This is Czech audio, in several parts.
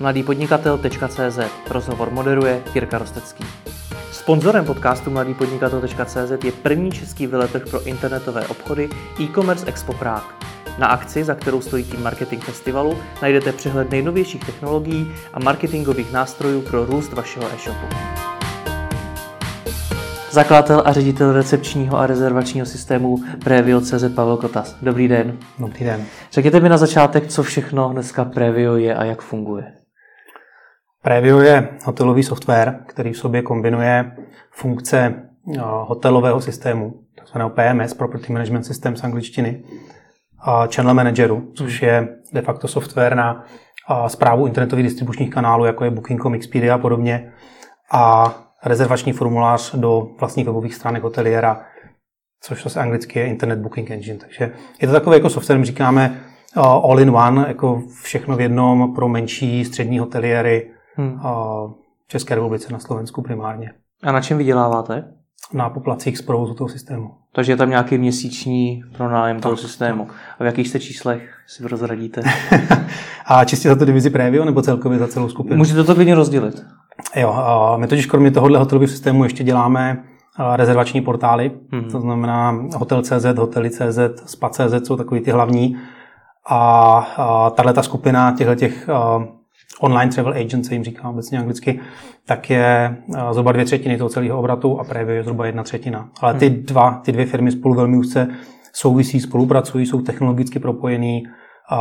mladýpodnikatel.cz Rozhovor moderuje Jirka Rostecký. Sponzorem podcastu mladýpodnikatel.cz je první český veletrh pro internetové obchody e-commerce Expo Prague. Na akci, za kterou stojí tým Marketing Festivalu, najdete přehled nejnovějších technologií a marketingových nástrojů pro růst vašeho e-shopu. Zakladatel a ředitel recepčního a rezervačního systému Previo.cz Pavel Kotas. Dobrý den. Dobrý den. Řekněte mi na začátek, co všechno dneska Previo je a jak funguje. Previo je hotelový software, který v sobě kombinuje funkce hotelového systému, takzvaného PMS, Property Management System z angličtiny, a Channel Manageru, což je de facto software na zprávu internetových distribučních kanálů, jako je Booking.com, Expedia a podobně, a rezervační formulář do vlastních webových stránek hoteliera, což se anglicky je Internet Booking Engine. Takže je to takové jako software, my říkáme all in one, jako všechno v jednom pro menší střední hoteliéry hmm. v České republice, na Slovensku primárně. A na čem vyděláváte? Na poplacích z provozu toho systému. Takže je tam nějaký měsíční pronájem toho systému. Tak. A v jakých jste číslech si rozradíte? a čistě za tu divizi Previo nebo celkově za celou skupinu? Můžete to klidně rozdělit. Jo, my totiž kromě tohohle hotelového systému ještě děláme rezervační portály, hmm. to znamená Hotel.cz, Hotely.cz, Spa.cz jsou takový ty hlavní. A, a tahle ta skupina těchto těch online travel agent, se jim říká obecně anglicky, tak je zhruba dvě třetiny toho celého obratu a Previo je zhruba jedna třetina. Ale ty, hmm. dva, ty dvě firmy spolu velmi úzce souvisí, spolupracují, jsou technologicky propojený.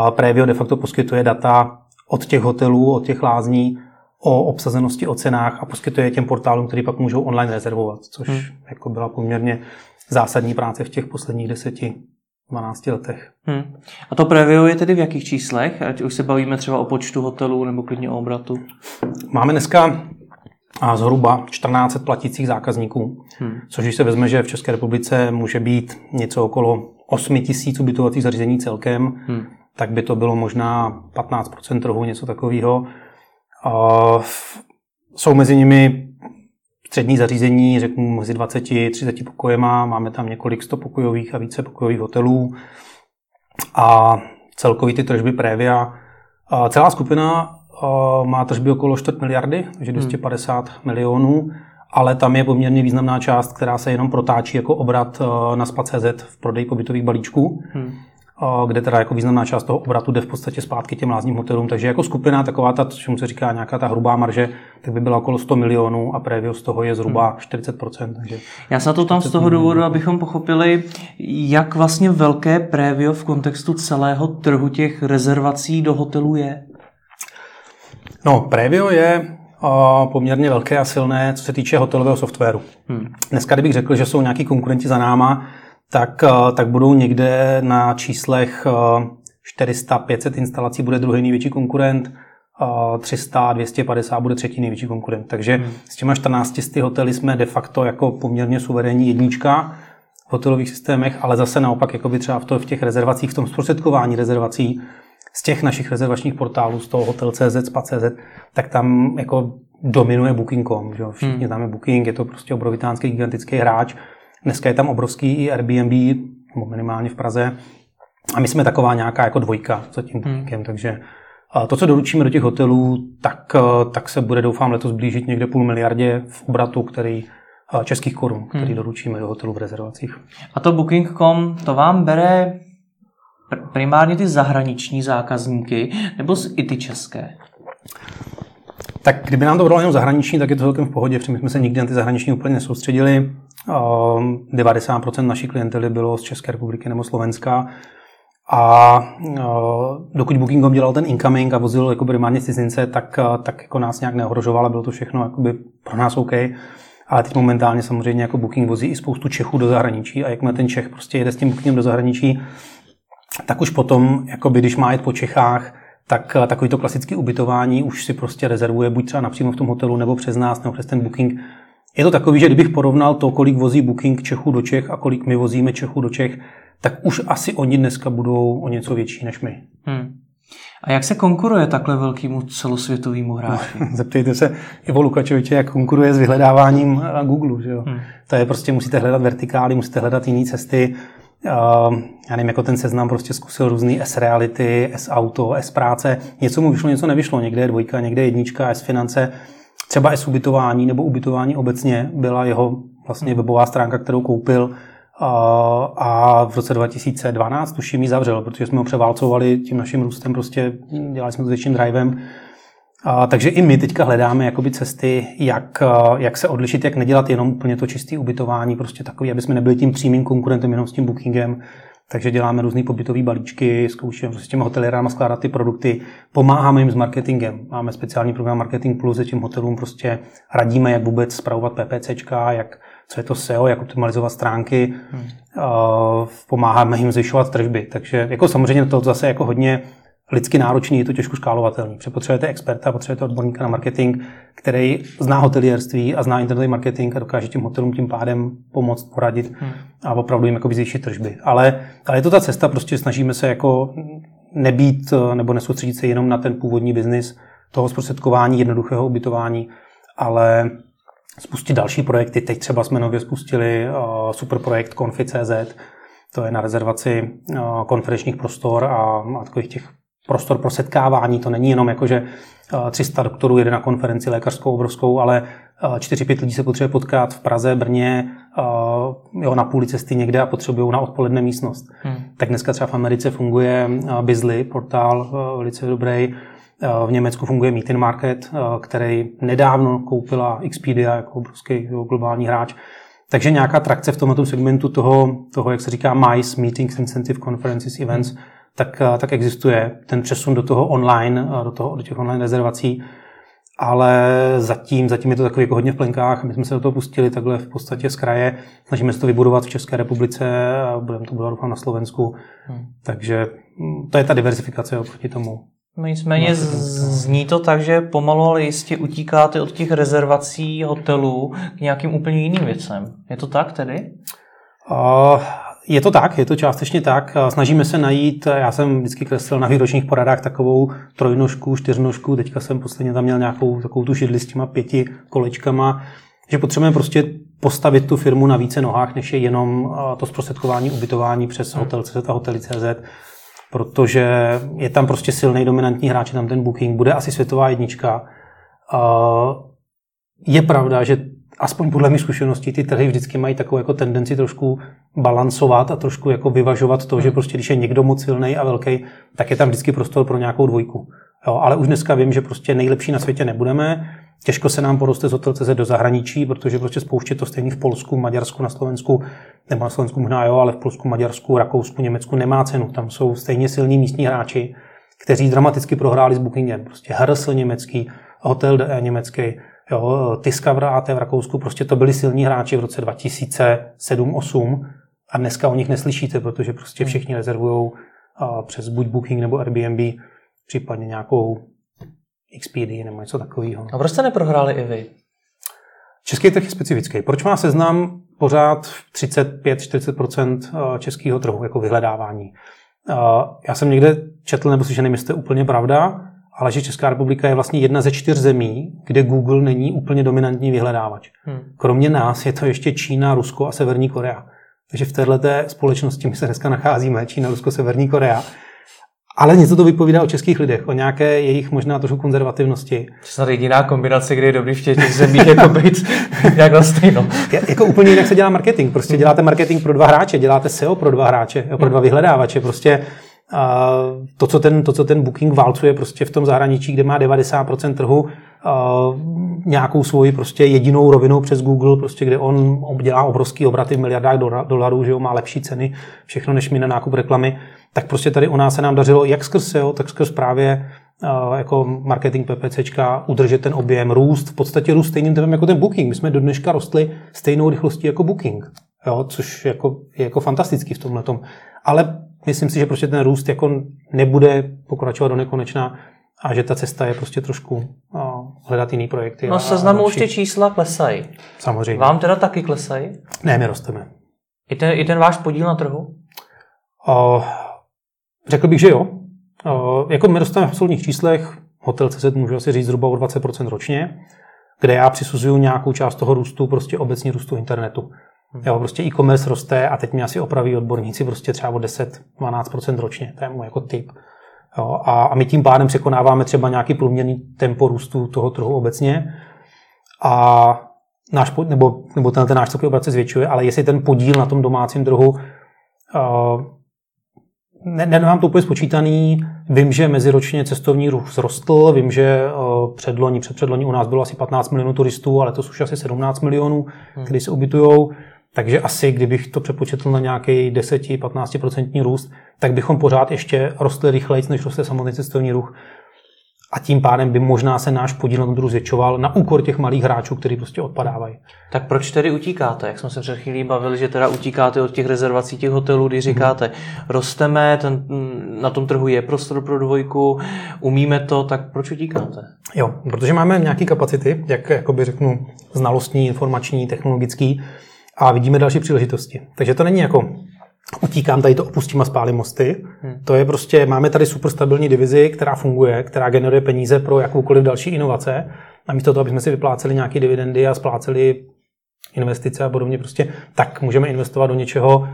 Previo de facto poskytuje data od těch hotelů, od těch lázní, o obsazenosti, o cenách a poskytuje těm portálům, který pak můžou online rezervovat, což hmm. jako byla poměrně zásadní práce v těch posledních deseti 12 letech. Hmm. A to previo je tedy v jakých číslech? Ať už se bavíme třeba o počtu hotelů nebo klidně o obratu? Máme dneska a zhruba 14 platících zákazníků, hmm. což když se vezme, že v České republice může být něco okolo 8 tisíc ubytovacích zařízení celkem, hmm. tak by to bylo možná 15% trhu, něco takového. Jsou mezi nimi střední zařízení, řeknu mezi 20-30 pokojema, máme tam několik stopokojových a více pokojových hotelů a celkový ty tržby Previa. Celá skupina má tržby okolo 4 miliardy, takže 250 hmm. milionů, ale tam je poměrně významná část, která se jenom protáčí jako obrat na SPA.cz v prodeji pobytových balíčků. Hmm kde teda jako významná část toho obratu jde v podstatě zpátky těm lázním hotelům. Takže jako skupina taková ta, čemu se říká nějaká ta hrubá marže, tak by byla okolo 100 milionů a Previo z toho je zhruba 40%. Hmm. Takže Já se to tam z toho důvodu, abychom pochopili, jak vlastně velké Previo v kontextu celého trhu těch rezervací do hotelů je. No, Previo je poměrně velké a silné, co se týče hotelového softwaru. Hmm. Dneska, kdybych řekl, že jsou nějaký konkurenti za náma, tak, eh, tak budou někde na číslech 400-500 eh, instalací bude druhý největší konkurent, 300, eh, 250 bude třetí největší konkurent. Takže hmm. s těma 14 hotely jsme de facto jako poměrně suverénní jednička v hotelových systémech, ale zase naopak jako by třeba v, to, v těch rezervacích, v tom zprostředkování rezervací z těch našich rezervačních portálů, z toho Hotel.cz, Spa.cz, tak tam jako dominuje Booking.com. Že? Všichni hmm. známe Booking, je to prostě obrovitánský gigantický hráč, Dneska je tam obrovský i Airbnb, minimálně v Praze. A my jsme taková nějaká jako dvojka za tím hmm. takže to, co doručíme do těch hotelů, tak, tak se bude, doufám, letos blížit někde půl miliardě v obratu, který českých korun, který hmm. doručíme do hotelů v rezervacích. A to Booking.com, to vám bere primárně ty zahraniční zákazníky, nebo i ty české? Tak kdyby nám to bralo jenom zahraniční, tak je to celkem v pohodě, protože my jsme se nikdy na ty zahraniční úplně nesoustředili. 90% ehm, naší klientely bylo z České republiky nebo Slovenska. A eh, dokud Booking.com dělal ten incoming a vozil jako primárně cizince, tak, eh, tak jako nás nějak neohrožoval a bylo to všechno jakoby pro nás OK. Ale teď momentálně samozřejmě jako Booking vozí i spoustu Čechů do zahraničí a jakmile ten Čech prostě jede s tím Bookingem do zahraničí, tak už potom, jakoby, když má jít po Čechách, tak eh, takový to ubytování už si prostě rezervuje buď třeba napřímo v tom hotelu nebo přes nás nebo přes ten Booking je to takový, že kdybych porovnal to, kolik vozí Booking Čechů do Čech a kolik my vozíme Čechů do Čech, tak už asi oni dneska budou o něco větší než my. Hmm. A jak se konkuruje takhle velkému celosvětovému hráči? Zeptejte se Ivo Lukačoviče, jak konkuruje s vyhledáváním na Google. Že jo? Hmm. To je prostě, musíte hledat vertikály, musíte hledat jiné cesty. já nevím, jako ten seznam prostě zkusil různý S-reality, S-auto, S-práce, něco mu vyšlo, něco nevyšlo, někde je dvojka, někde je jednička, S-finance, třeba S-ubytování nebo ubytování obecně byla jeho vlastně webová stránka, kterou koupil a v roce 2012 tuším ji zavřel, protože jsme ho převálcovali tím naším růstem, prostě dělali jsme to větším drivem. A, takže i my teďka hledáme jakoby cesty, jak, jak se odlišit, jak nedělat jenom úplně to čisté ubytování, prostě takový, aby jsme nebyli tím přímým konkurentem jenom s tím bookingem. Takže děláme různé pobytové balíčky, zkoušíme prostě s těmi hotelierama skládat ty produkty, pomáháme jim s marketingem. Máme speciální program Marketing Plus, že těm hotelům prostě radíme, jak vůbec zpravovat PPCčka, jak co je to SEO, jak optimalizovat stránky, hmm. uh, pomáháme jim zvyšovat tržby. Takže jako samozřejmě to zase jako hodně lidsky náročný, je to těžko škálovatelný. Potřebujete experta, potřebujete odborníka na marketing, který zná hotelierství a zná internetový marketing a dokáže tím hotelům tím pádem pomoct, poradit hmm. a opravdu jim jako zvýšit tržby. Ale, ale je to ta cesta, prostě snažíme se jako nebýt nebo nesoustředit se jenom na ten původní biznis toho zprostředkování, jednoduchého ubytování, ale spustit další projekty. Teď třeba jsme nově spustili uh, super projekt Confi.cz, to je na rezervaci uh, konferenčních prostor a, a takových těch prostor pro setkávání. To není jenom jako, že 300 uh, doktorů jede na konferenci lékařskou obrovskou, ale 4-5 lidí se potřebuje potkat v Praze, Brně, jo, na půli cesty někde a potřebují na odpoledne místnost. Hmm. Tak dneska třeba v Americe funguje Bizly, portál velice dobrý, v Německu funguje Meeting Market, eh, který nedávno koupila Expedia jako obrovský globální hráč. Takže nějaká trakce v tomto segmentu toho, toho, jak se říká MICE, Meetings, Incentive Conferences, Events, tak, eh, tak existuje. Ten přesun do toho online, eh, do, toho, do těch online rezervací, ale zatím, zatím je to takový jako hodně v plenkách. My jsme se do toho pustili takhle v podstatě z kraje. Snažíme se to vybudovat v České republice a budeme to budovat doufám na Slovensku. Hmm. Takže hm, to je ta diversifikace oproti tomu No nicméně no, zní to tak, že pomalu ale jistě utíkáte od těch rezervací hotelů k nějakým úplně jiným věcem. Je to tak tedy? Uh, je to tak, je to částečně tak. Snažíme se najít, já jsem vždycky kreslil na výročních poradách takovou trojnožku, čtyřnožku, teďka jsem posledně tam měl nějakou takovou tu židli s těma pěti kolečkama, že potřebujeme prostě postavit tu firmu na více nohách, než je jenom to zprostředkování ubytování přes hmm. hotel CZ a hotely.cz protože je tam prostě silný dominantní hráč, tam ten Booking, bude asi světová jednička. Je pravda, že aspoň podle mých zkušeností ty trhy vždycky mají takovou jako tendenci trošku balancovat a trošku jako vyvažovat to, že hmm. prostě když je někdo moc silný a velký, tak je tam vždycky prostor pro nějakou dvojku. Jo, ale už dneska vím, že prostě nejlepší na světě nebudeme. Těžko se nám poroste z hotel.cz do zahraničí, protože prostě spouště to stejný v Polsku, Maďarsku, na Slovensku, nebo na Slovensku možná jo, ale v Polsku, Maďarsku, Rakousku, Německu nemá cenu. Tam jsou stejně silní místní hráči, kteří dramaticky prohráli s Bookingem. Prostě Hersl německý, Hotel DE německý, jo, Discover AT v Rakousku, prostě to byli silní hráči v roce 2007-2008 a dneska o nich neslyšíte, protože prostě hmm. všichni rezervují přes buď Booking nebo Airbnb, případně nějakou XPD nebo něco takového. A proč jste neprohráli i vy? Český trh je specifický. Proč má seznam pořád 35-40% eh, českého trhu jako vyhledávání? Já jsem někde četl, nebo slyšel, nevím, jestli to je úplně pravda, ale že Česká republika je vlastně jedna ze čtyř zemí, kde Google není úplně dominantní vyhledávač. Hmm. Kromě nás je to ještě Čína, Rusko a Severní Korea. Takže v této společnosti my se dneska nacházíme, Čína, Rusko, Severní Korea. Ale něco to vypovídá o českých lidech, o nějaké jejich možná trošku konzervativnosti. Snad jediná kombinace, kde je dobrý v těch zemích, jako být jak na stejno. Je, jako úplně jinak se dělá marketing. Prostě děláte marketing pro dva hráče, děláte SEO pro dva hráče, pro dva vyhledávače. Prostě to, co ten, to, co ten booking válcuje prostě v tom zahraničí, kde má 90% trhu, nějakou svoji prostě jedinou rovinou přes Google, prostě kde on dělá obrovský obraty v miliardách dolarů, že jo, má lepší ceny, všechno než my na nákup reklamy, tak prostě tady u nás se nám dařilo jak skrz SEO, tak skrz právě jako marketing PPCčka udržet ten objem, růst, v podstatě růst stejným tempem jako ten Booking. My jsme do dneška rostli stejnou rychlostí jako Booking, jo, což jako, je jako fantastický v tomhle Ale myslím si, že prostě ten růst jako nebude pokračovat do nekonečna a že ta cesta je prostě trošku uh, hledat jiný projekty. No seznamu už ty čísla klesají. Samozřejmě. Vám teda taky klesají? Ne, my rosteme. I ten, I ten váš podíl na trhu? Uh, řekl bych, že jo. Uh, jako my rosteme v absolutních číslech, Hotel CZ můžu asi říct zhruba o 20% ročně, kde já přisuzuju nějakou část toho růstu prostě obecně růstu internetu. Jo, prostě e-commerce roste a teď mě asi opraví odborníci prostě třeba o 10-12% ročně. To je můj jako typ. Jo, a, a my tím pádem překonáváme třeba nějaký průměrný tempo růstu toho trhu obecně. A náš, nebo, nebo ten, ten náš celkový obrat se zvětšuje, ale jestli ten podíl na tom domácím trhu uh, ne, nemám to úplně spočítaný. Vím, že meziročně cestovní ruch vzrostl, vím, že uh, předloni, předpředloni u nás bylo asi 15 milionů turistů, ale to už asi 17 milionů, hmm. kdy se ubytujou. Takže asi, kdybych to přepočetl na nějaký 10-15% růst, tak bychom pořád ještě rostli rychleji, než roste samotný cestovní ruch a tím pádem by možná se náš podíl na tom zvětšoval na úkor těch malých hráčů, kteří prostě odpadávají. Tak proč tedy utíkáte? Jak jsme se před chvílí bavili, že teda utíkáte od těch rezervací těch hotelů, když říkáte, rosteme, ten, na tom trhu je prostor pro dvojku, umíme to, tak proč utíkáte? Jo, protože máme nějaké kapacity, jak jakoby řeknu, znalostní, informační, technologický a vidíme další příležitosti. Takže to není jako utíkám, tady to opustím a spálím mosty. Hmm. To je prostě, máme tady super stabilní divizi, která funguje, která generuje peníze pro jakoukoliv další inovace. A místo toho, aby jsme si vypláceli nějaké dividendy a spláceli investice a podobně, prostě, tak můžeme investovat do něčeho,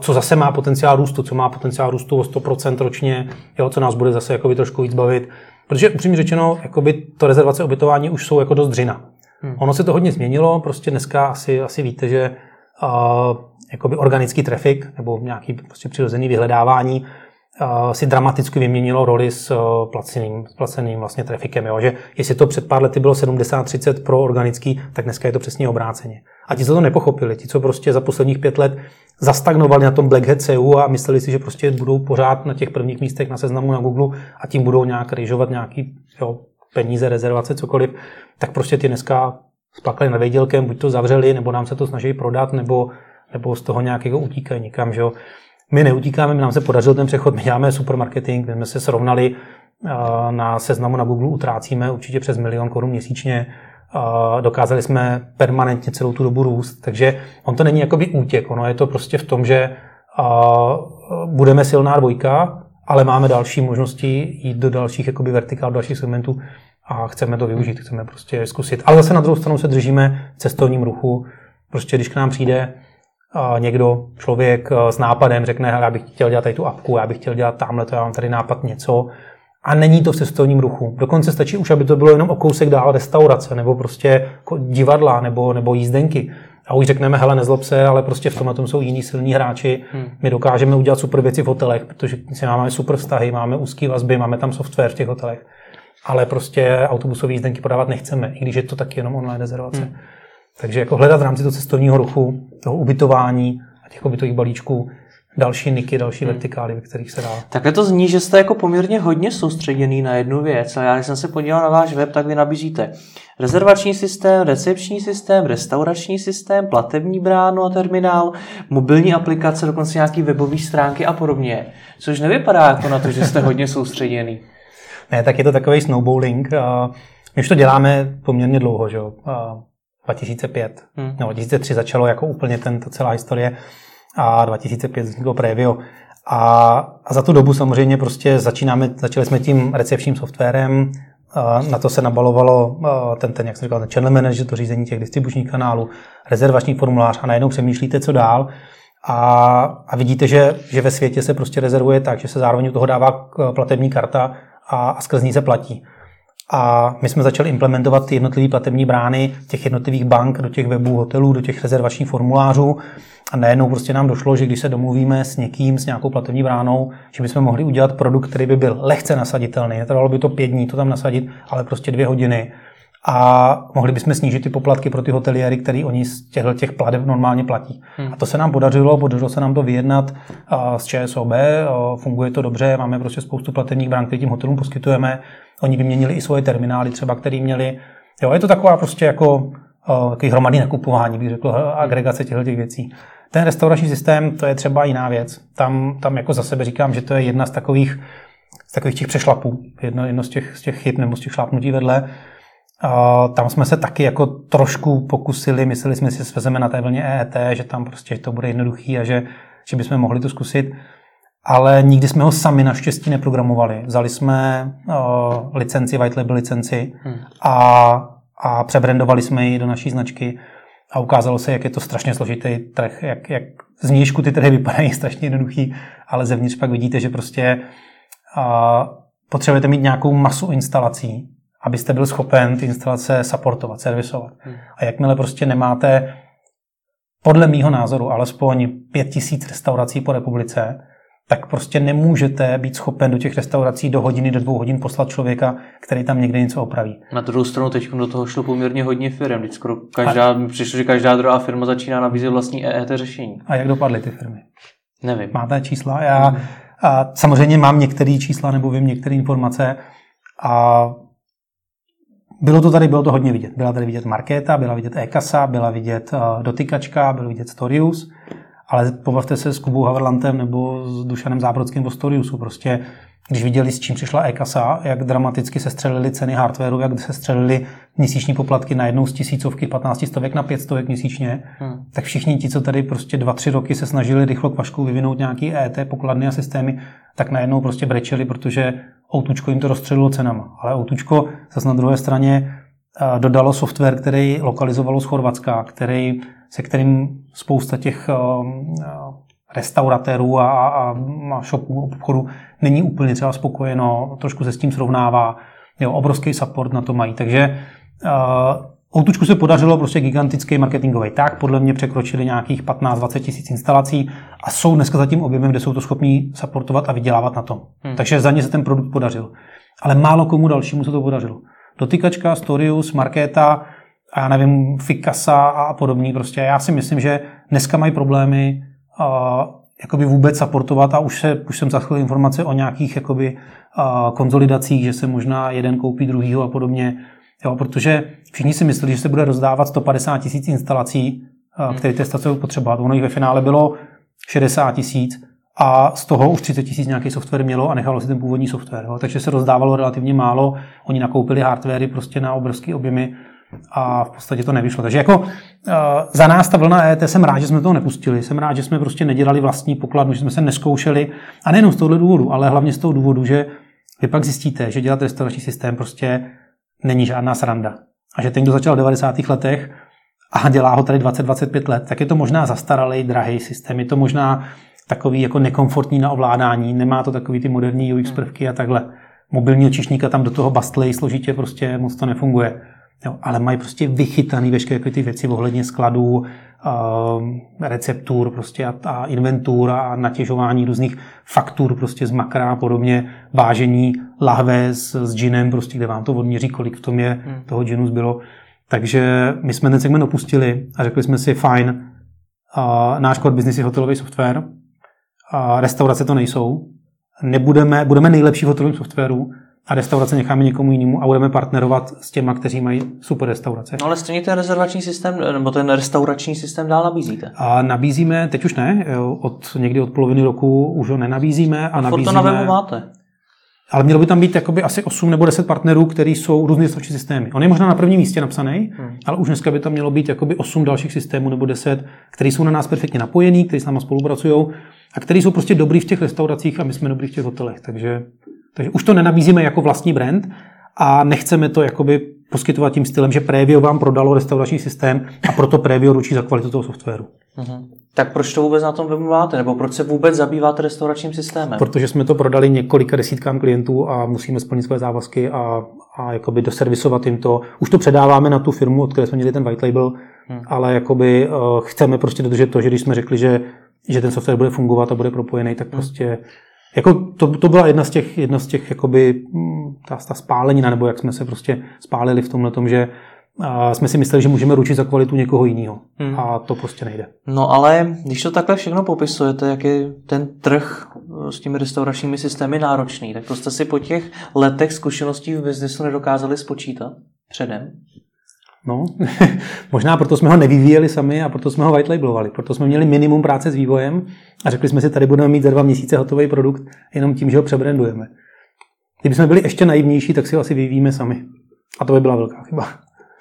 co zase má potenciál růstu, co má potenciál růstu o 100% ročně, jo, co nás bude zase jakoby trošku víc bavit. Protože upřímně řečeno, jakoby to rezervace obytování už jsou jako dost dřina. Hmm. Ono se to hodně změnilo, prostě dneska asi, asi víte, že uh, jakoby organický trafik nebo nějaký prostě přirozený vyhledávání uh, si dramaticky vyměnilo roli s uh, placeným, placeným vlastně trafikem. Jo? Že jestli to před pár lety bylo 70-30 pro organický, tak dneska je to přesně obráceně. A ti, co to nepochopili, ti, co prostě za posledních pět let zastagnovali na tom Black Hat CU a mysleli si, že prostě budou pořád na těch prvních místech na seznamu na Google a tím budou nějak rýžovat nějaký jo, peníze, rezervace, cokoliv, tak prostě ty dneska splakali nevědělkem, buď to zavřeli, nebo nám se to snaží prodat, nebo, nebo z toho nějakého utíkají nikam. Že My neutíkáme, my nám se podařil ten přechod, my děláme supermarketing, my jsme se srovnali na seznamu na Google, utrácíme určitě přes milion korun měsíčně, dokázali jsme permanentně celou tu dobu růst, takže on to není jakoby útěk, ono je to prostě v tom, že budeme silná dvojka, ale máme další možnosti jít do dalších jakoby vertikál, dalších segmentů a chceme to využít, chceme prostě zkusit. Ale zase na druhou stranu se držíme v cestovním ruchu. Prostě když k nám přijde někdo, člověk s nápadem, řekne, já bych chtěl dělat tady tu apku, já bych chtěl dělat tamhle, to já mám tady nápad něco, a není to v cestovním ruchu. Dokonce stačí už, aby to bylo jenom o kousek dál restaurace, nebo prostě divadla, nebo, nebo jízdenky. A už řekneme, hele, nezlob se, ale prostě v tomhle tom jsou jiní silní hráči. Hmm. My dokážeme udělat super věci v hotelech, protože si máme super vztahy, máme úzké vazby, máme tam software v těch hotelech ale prostě autobusové jízdenky podávat nechceme, i když je to taky jenom online rezervace. Hmm. Takže jako hledat v rámci toho cestovního ruchu, toho ubytování a těch ubytových balíčků další niky, další hmm. vertikály, ve kterých se dá. Takhle to zní, že jste jako poměrně hodně soustředěný na jednu věc. A já, když jsem se podíval na váš web, tak vy nabízíte rezervační systém, recepční systém, restaurační systém, platební bránu a terminál, mobilní aplikace, dokonce nějaký webové stránky a podobně. Což nevypadá jako na to, že jste hodně soustředěný. Ne, tak je to takový snowballing. My už to děláme poměrně dlouho, že jo. 2005, hmm. no 2003 začalo jako úplně tento celá historie a 2005 vzniklo Previo. A, a za tu dobu samozřejmě prostě začínáme, začali jsme tím recepčním softwarem, na to se nabalovalo ten, ten, jak jsem říkal, ten channel manager, to řízení těch distribučních kanálů, rezervační formulář a najednou přemýšlíte, co dál. A, a vidíte, že, že ve světě se prostě rezervuje tak, že se zároveň u toho dává platební karta a, a skrz ní se platí. A my jsme začali implementovat ty jednotlivé platební brány těch jednotlivých bank do těch webů, hotelů, do těch rezervačních formulářů. A najednou prostě nám došlo, že když se domluvíme s někým, s nějakou platební bránou, že bychom mohli udělat produkt, který by byl lehce nasaditelný. Netrvalo by to pět dní to tam nasadit, ale prostě dvě hodiny. A mohli bychom snížit ty poplatky pro ty hoteliéry, který oni z těchto těch plateb normálně platí. Hmm. A to se nám podařilo, podařilo se nám to vyjednat s ČSOB, funguje to dobře, máme prostě spoustu platebních brán, které tím hotelům poskytujeme Oni vyměnili i svoje terminály třeba, které měli. Jo, je to taková prostě jako takový hromadný nakupování, bych řekl, agregace těchto těch věcí. Ten restaurační systém, to je třeba jiná věc. Tam, tam jako za sebe říkám, že to je jedna z takových, z takových těch přešlapů, jedno, jedno z, těch, z těch chyb nebo z těch šlápnutí vedle. Uh, tam jsme se taky jako trošku pokusili, mysleli jsme si, že svezeme na té vlně EET, že tam prostě to bude jednoduchý a že, že bychom mohli to zkusit ale nikdy jsme ho sami naštěstí neprogramovali. Vzali jsme uh, licenci, white label licenci hmm. a, a přebrandovali jsme ji do naší značky a ukázalo se, jak je to strašně složitý trh, jak, jak z nížku ty trhy vypadají strašně jednoduchý, ale zevnitř pak vidíte, že prostě a, potřebujete mít nějakou masu instalací, abyste byl schopen ty instalace supportovat, servisovat. Hmm. A jakmile prostě nemáte, podle mýho názoru, alespoň pět tisíc restaurací po republice, tak prostě nemůžete být schopen do těch restaurací do hodiny, do dvou hodin poslat člověka, který tam někde něco opraví. Na druhou stranu teď do toho šlo poměrně hodně firm. Teď skoro každá, a... přišlo, že každá druhá firma začíná nabízet vlastní EET řešení. A jak dopadly ty firmy? Nevím. Máte čísla? Já hmm. a samozřejmě mám některé čísla nebo vím některé informace a bylo to tady, bylo to hodně vidět. Byla tady vidět Markéta, byla vidět e-kasa, byla vidět uh, dotykačka, byl vidět Storius ale pobavte se s Kubou Haverlantem nebo s Dušanem Zábrodským o Storiusu. Prostě, když viděli, s čím přišla e-kasa, jak dramaticky se střelily ceny hardwareu, jak se střelily měsíční poplatky na jednou z tisícovky, 15 stovek na 5 stovek měsíčně, hmm. tak všichni ti, co tady prostě 2-3 roky se snažili rychlo kvašku vyvinout nějaký ET, pokladny a systémy, tak najednou prostě brečeli, protože Outučko jim to rozstřelilo cenama. Ale Outučko zase na druhé straně eh, dodalo software, který lokalizovalo z Chorvatska, který se kterým spousta těch um, restauratérů a, a, a shopů, obchodu není úplně třeba spokojeno, trošku se s tím srovnává, jo, obrovský support na to mají. Takže uh, Outučku se podařilo prostě gigantický marketingový tak, podle mě překročili nějakých 15-20 tisíc instalací a jsou dneska za tím objemem, kde jsou to schopní supportovat a vydělávat na tom. Hmm. Takže za ně se ten produkt podařil. Ale málo komu dalšímu se to podařilo. Dotykačka, Storius, Markéta, a já nevím, Fikasa a podobný. Prostě já si myslím, že dneska mají problémy uh, jakoby vůbec supportovat a už, se, už jsem zachytil informace o nějakých jakoby, uh, konzolidacích, že se možná jeden koupí druhýho a podobně. Jo, protože všichni si mysleli, že se bude rozdávat 150 tisíc instalací, uh, které ty stace budou potřebovat. Ono jich ve finále bylo 60 tisíc a z toho už 30 tisíc nějaký software mělo a nechalo si ten původní software. Jo. Takže se rozdávalo relativně málo. Oni nakoupili hardwary prostě na obrovské objemy a v podstatě to nevyšlo. Takže jako uh, za nás ta vlna ET jsem rád, že jsme to nepustili. Jsem rád, že jsme prostě nedělali vlastní pokladnu, že jsme se neskoušeli. A nejenom z tohohle důvodu, ale hlavně z toho důvodu, že vy pak zjistíte, že dělat restaurační systém prostě není žádná sranda. A že ten, kdo začal v 90. letech a dělá ho tady 20-25 let, tak je to možná zastaralý, drahý systém. Je to možná takový jako nekomfortní na ovládání, nemá to takový ty moderní UX prvky a takhle. Mobilního čišníka tam do toho bastlej složitě prostě moc to nefunguje. Jo, ale mají prostě vychytaný veškeré ty věci ohledně skladů, uh, receptur prostě a, a inventur a natěžování různých faktur prostě z makra a podobně, vážení lahve s, s džinem, prostě, kde vám to odměří, kolik v tom je hmm. toho džinu zbylo. Takže my jsme ten segment opustili a řekli jsme si, fajn, uh, náš core business je hotelový software, uh, restaurace to nejsou, nebudeme, budeme nejlepší v hotelovém softwaru, a restaurace necháme někomu jinému a budeme partnerovat s těma, kteří mají super restaurace. No ale stejně ten rezervační systém, nebo ten restaurační systém dál nabízíte? A nabízíme, teď už ne, od někdy od poloviny roku už ho nenabízíme. A, a nabízíme, to na webu máte? Ale mělo by tam být jakoby asi 8 nebo 10 partnerů, kteří jsou různé restaurační systémy. On je možná na prvním místě napsaný, hmm. ale už dneska by tam mělo být jakoby 8 dalších systémů nebo 10, které jsou na nás perfektně napojení, kteří s námi spolupracují a kteří jsou prostě dobrý v těch restauracích a my jsme dobrý v těch hotelech. Takže takže už to nenabízíme jako vlastní brand a nechceme to jakoby poskytovat tím stylem, že Previo vám prodalo restaurační systém a proto Previo ručí za kvalitu toho softwaru. Uh-huh. Tak proč to vůbec na tom máte? Nebo proč se vůbec zabýváte restauračním systémem? Protože jsme to prodali několika desítkám klientů a musíme splnit své závazky a, a jakoby doservisovat jim to. Už to předáváme na tu firmu, od které jsme měli ten white label, hmm. ale jakoby uh, chceme prostě dodržet to, že když jsme řekli, že, že ten software bude fungovat a bude propojený, tak hmm. Jako to, to byla jedna z těch, jedna z těch jakoby, mm, ta, ta spálenina, nebo jak jsme se prostě spálili v tomhle tom, že a jsme si mysleli, že můžeme ručit za kvalitu někoho jiného. Hmm. A to prostě nejde. No ale když to takhle všechno popisujete, jak je ten trh s těmi restauračními systémy náročný, tak to jste si po těch letech zkušeností v biznesu nedokázali spočítat předem? No, možná proto jsme ho nevyvíjeli sami a proto jsme ho white labelovali. Proto jsme měli minimum práce s vývojem a řekli jsme si, tady budeme mít za dva měsíce hotový produkt jenom tím, že ho přebrandujeme. Kdyby jsme byli ještě naivnější, tak si ho asi vyvíjíme sami. A to by byla velká chyba.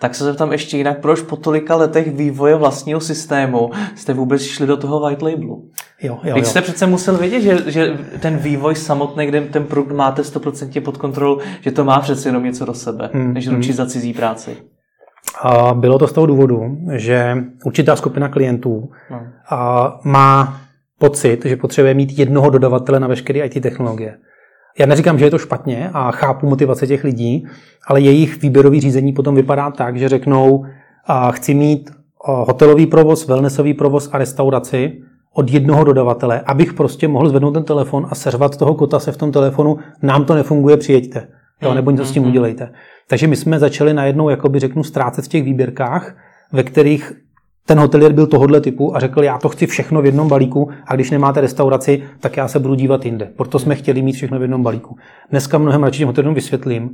Tak se zeptám ještě jinak, proč po tolika letech vývoje vlastního systému jste vůbec šli do toho white labelu? Jo, jo, jo. jste přece musel vědět, že, že ten vývoj samotný, kde ten produkt máte 100% pod kontrolou, že to má přece jenom něco do sebe, hmm, než ručit hmm. za cizí práci. Bylo to z toho důvodu, že určitá skupina klientů no. má pocit, že potřebuje mít jednoho dodavatele na veškeré IT technologie. Já neříkám, že je to špatně a chápu motivace těch lidí, ale jejich výběrový řízení potom vypadá tak, že řeknou, chci mít hotelový provoz, wellnessový provoz a restauraci od jednoho dodavatele, abych prostě mohl zvednout ten telefon a seřvat toho kota se v tom telefonu, nám to nefunguje, přijeďte. Jo, nebo něco s tím mm-hmm. udělejte. Takže my jsme začali najednou, jakoby řeknu, ztrácet v těch výběrkách, ve kterých ten hotelier byl tohohle typu a řekl, já to chci všechno v jednom balíku a když nemáte restauraci, tak já se budu dívat jinde. Proto jsme chtěli mít všechno v jednom balíku. Dneska mnohem radši těm hotelům vysvětlím,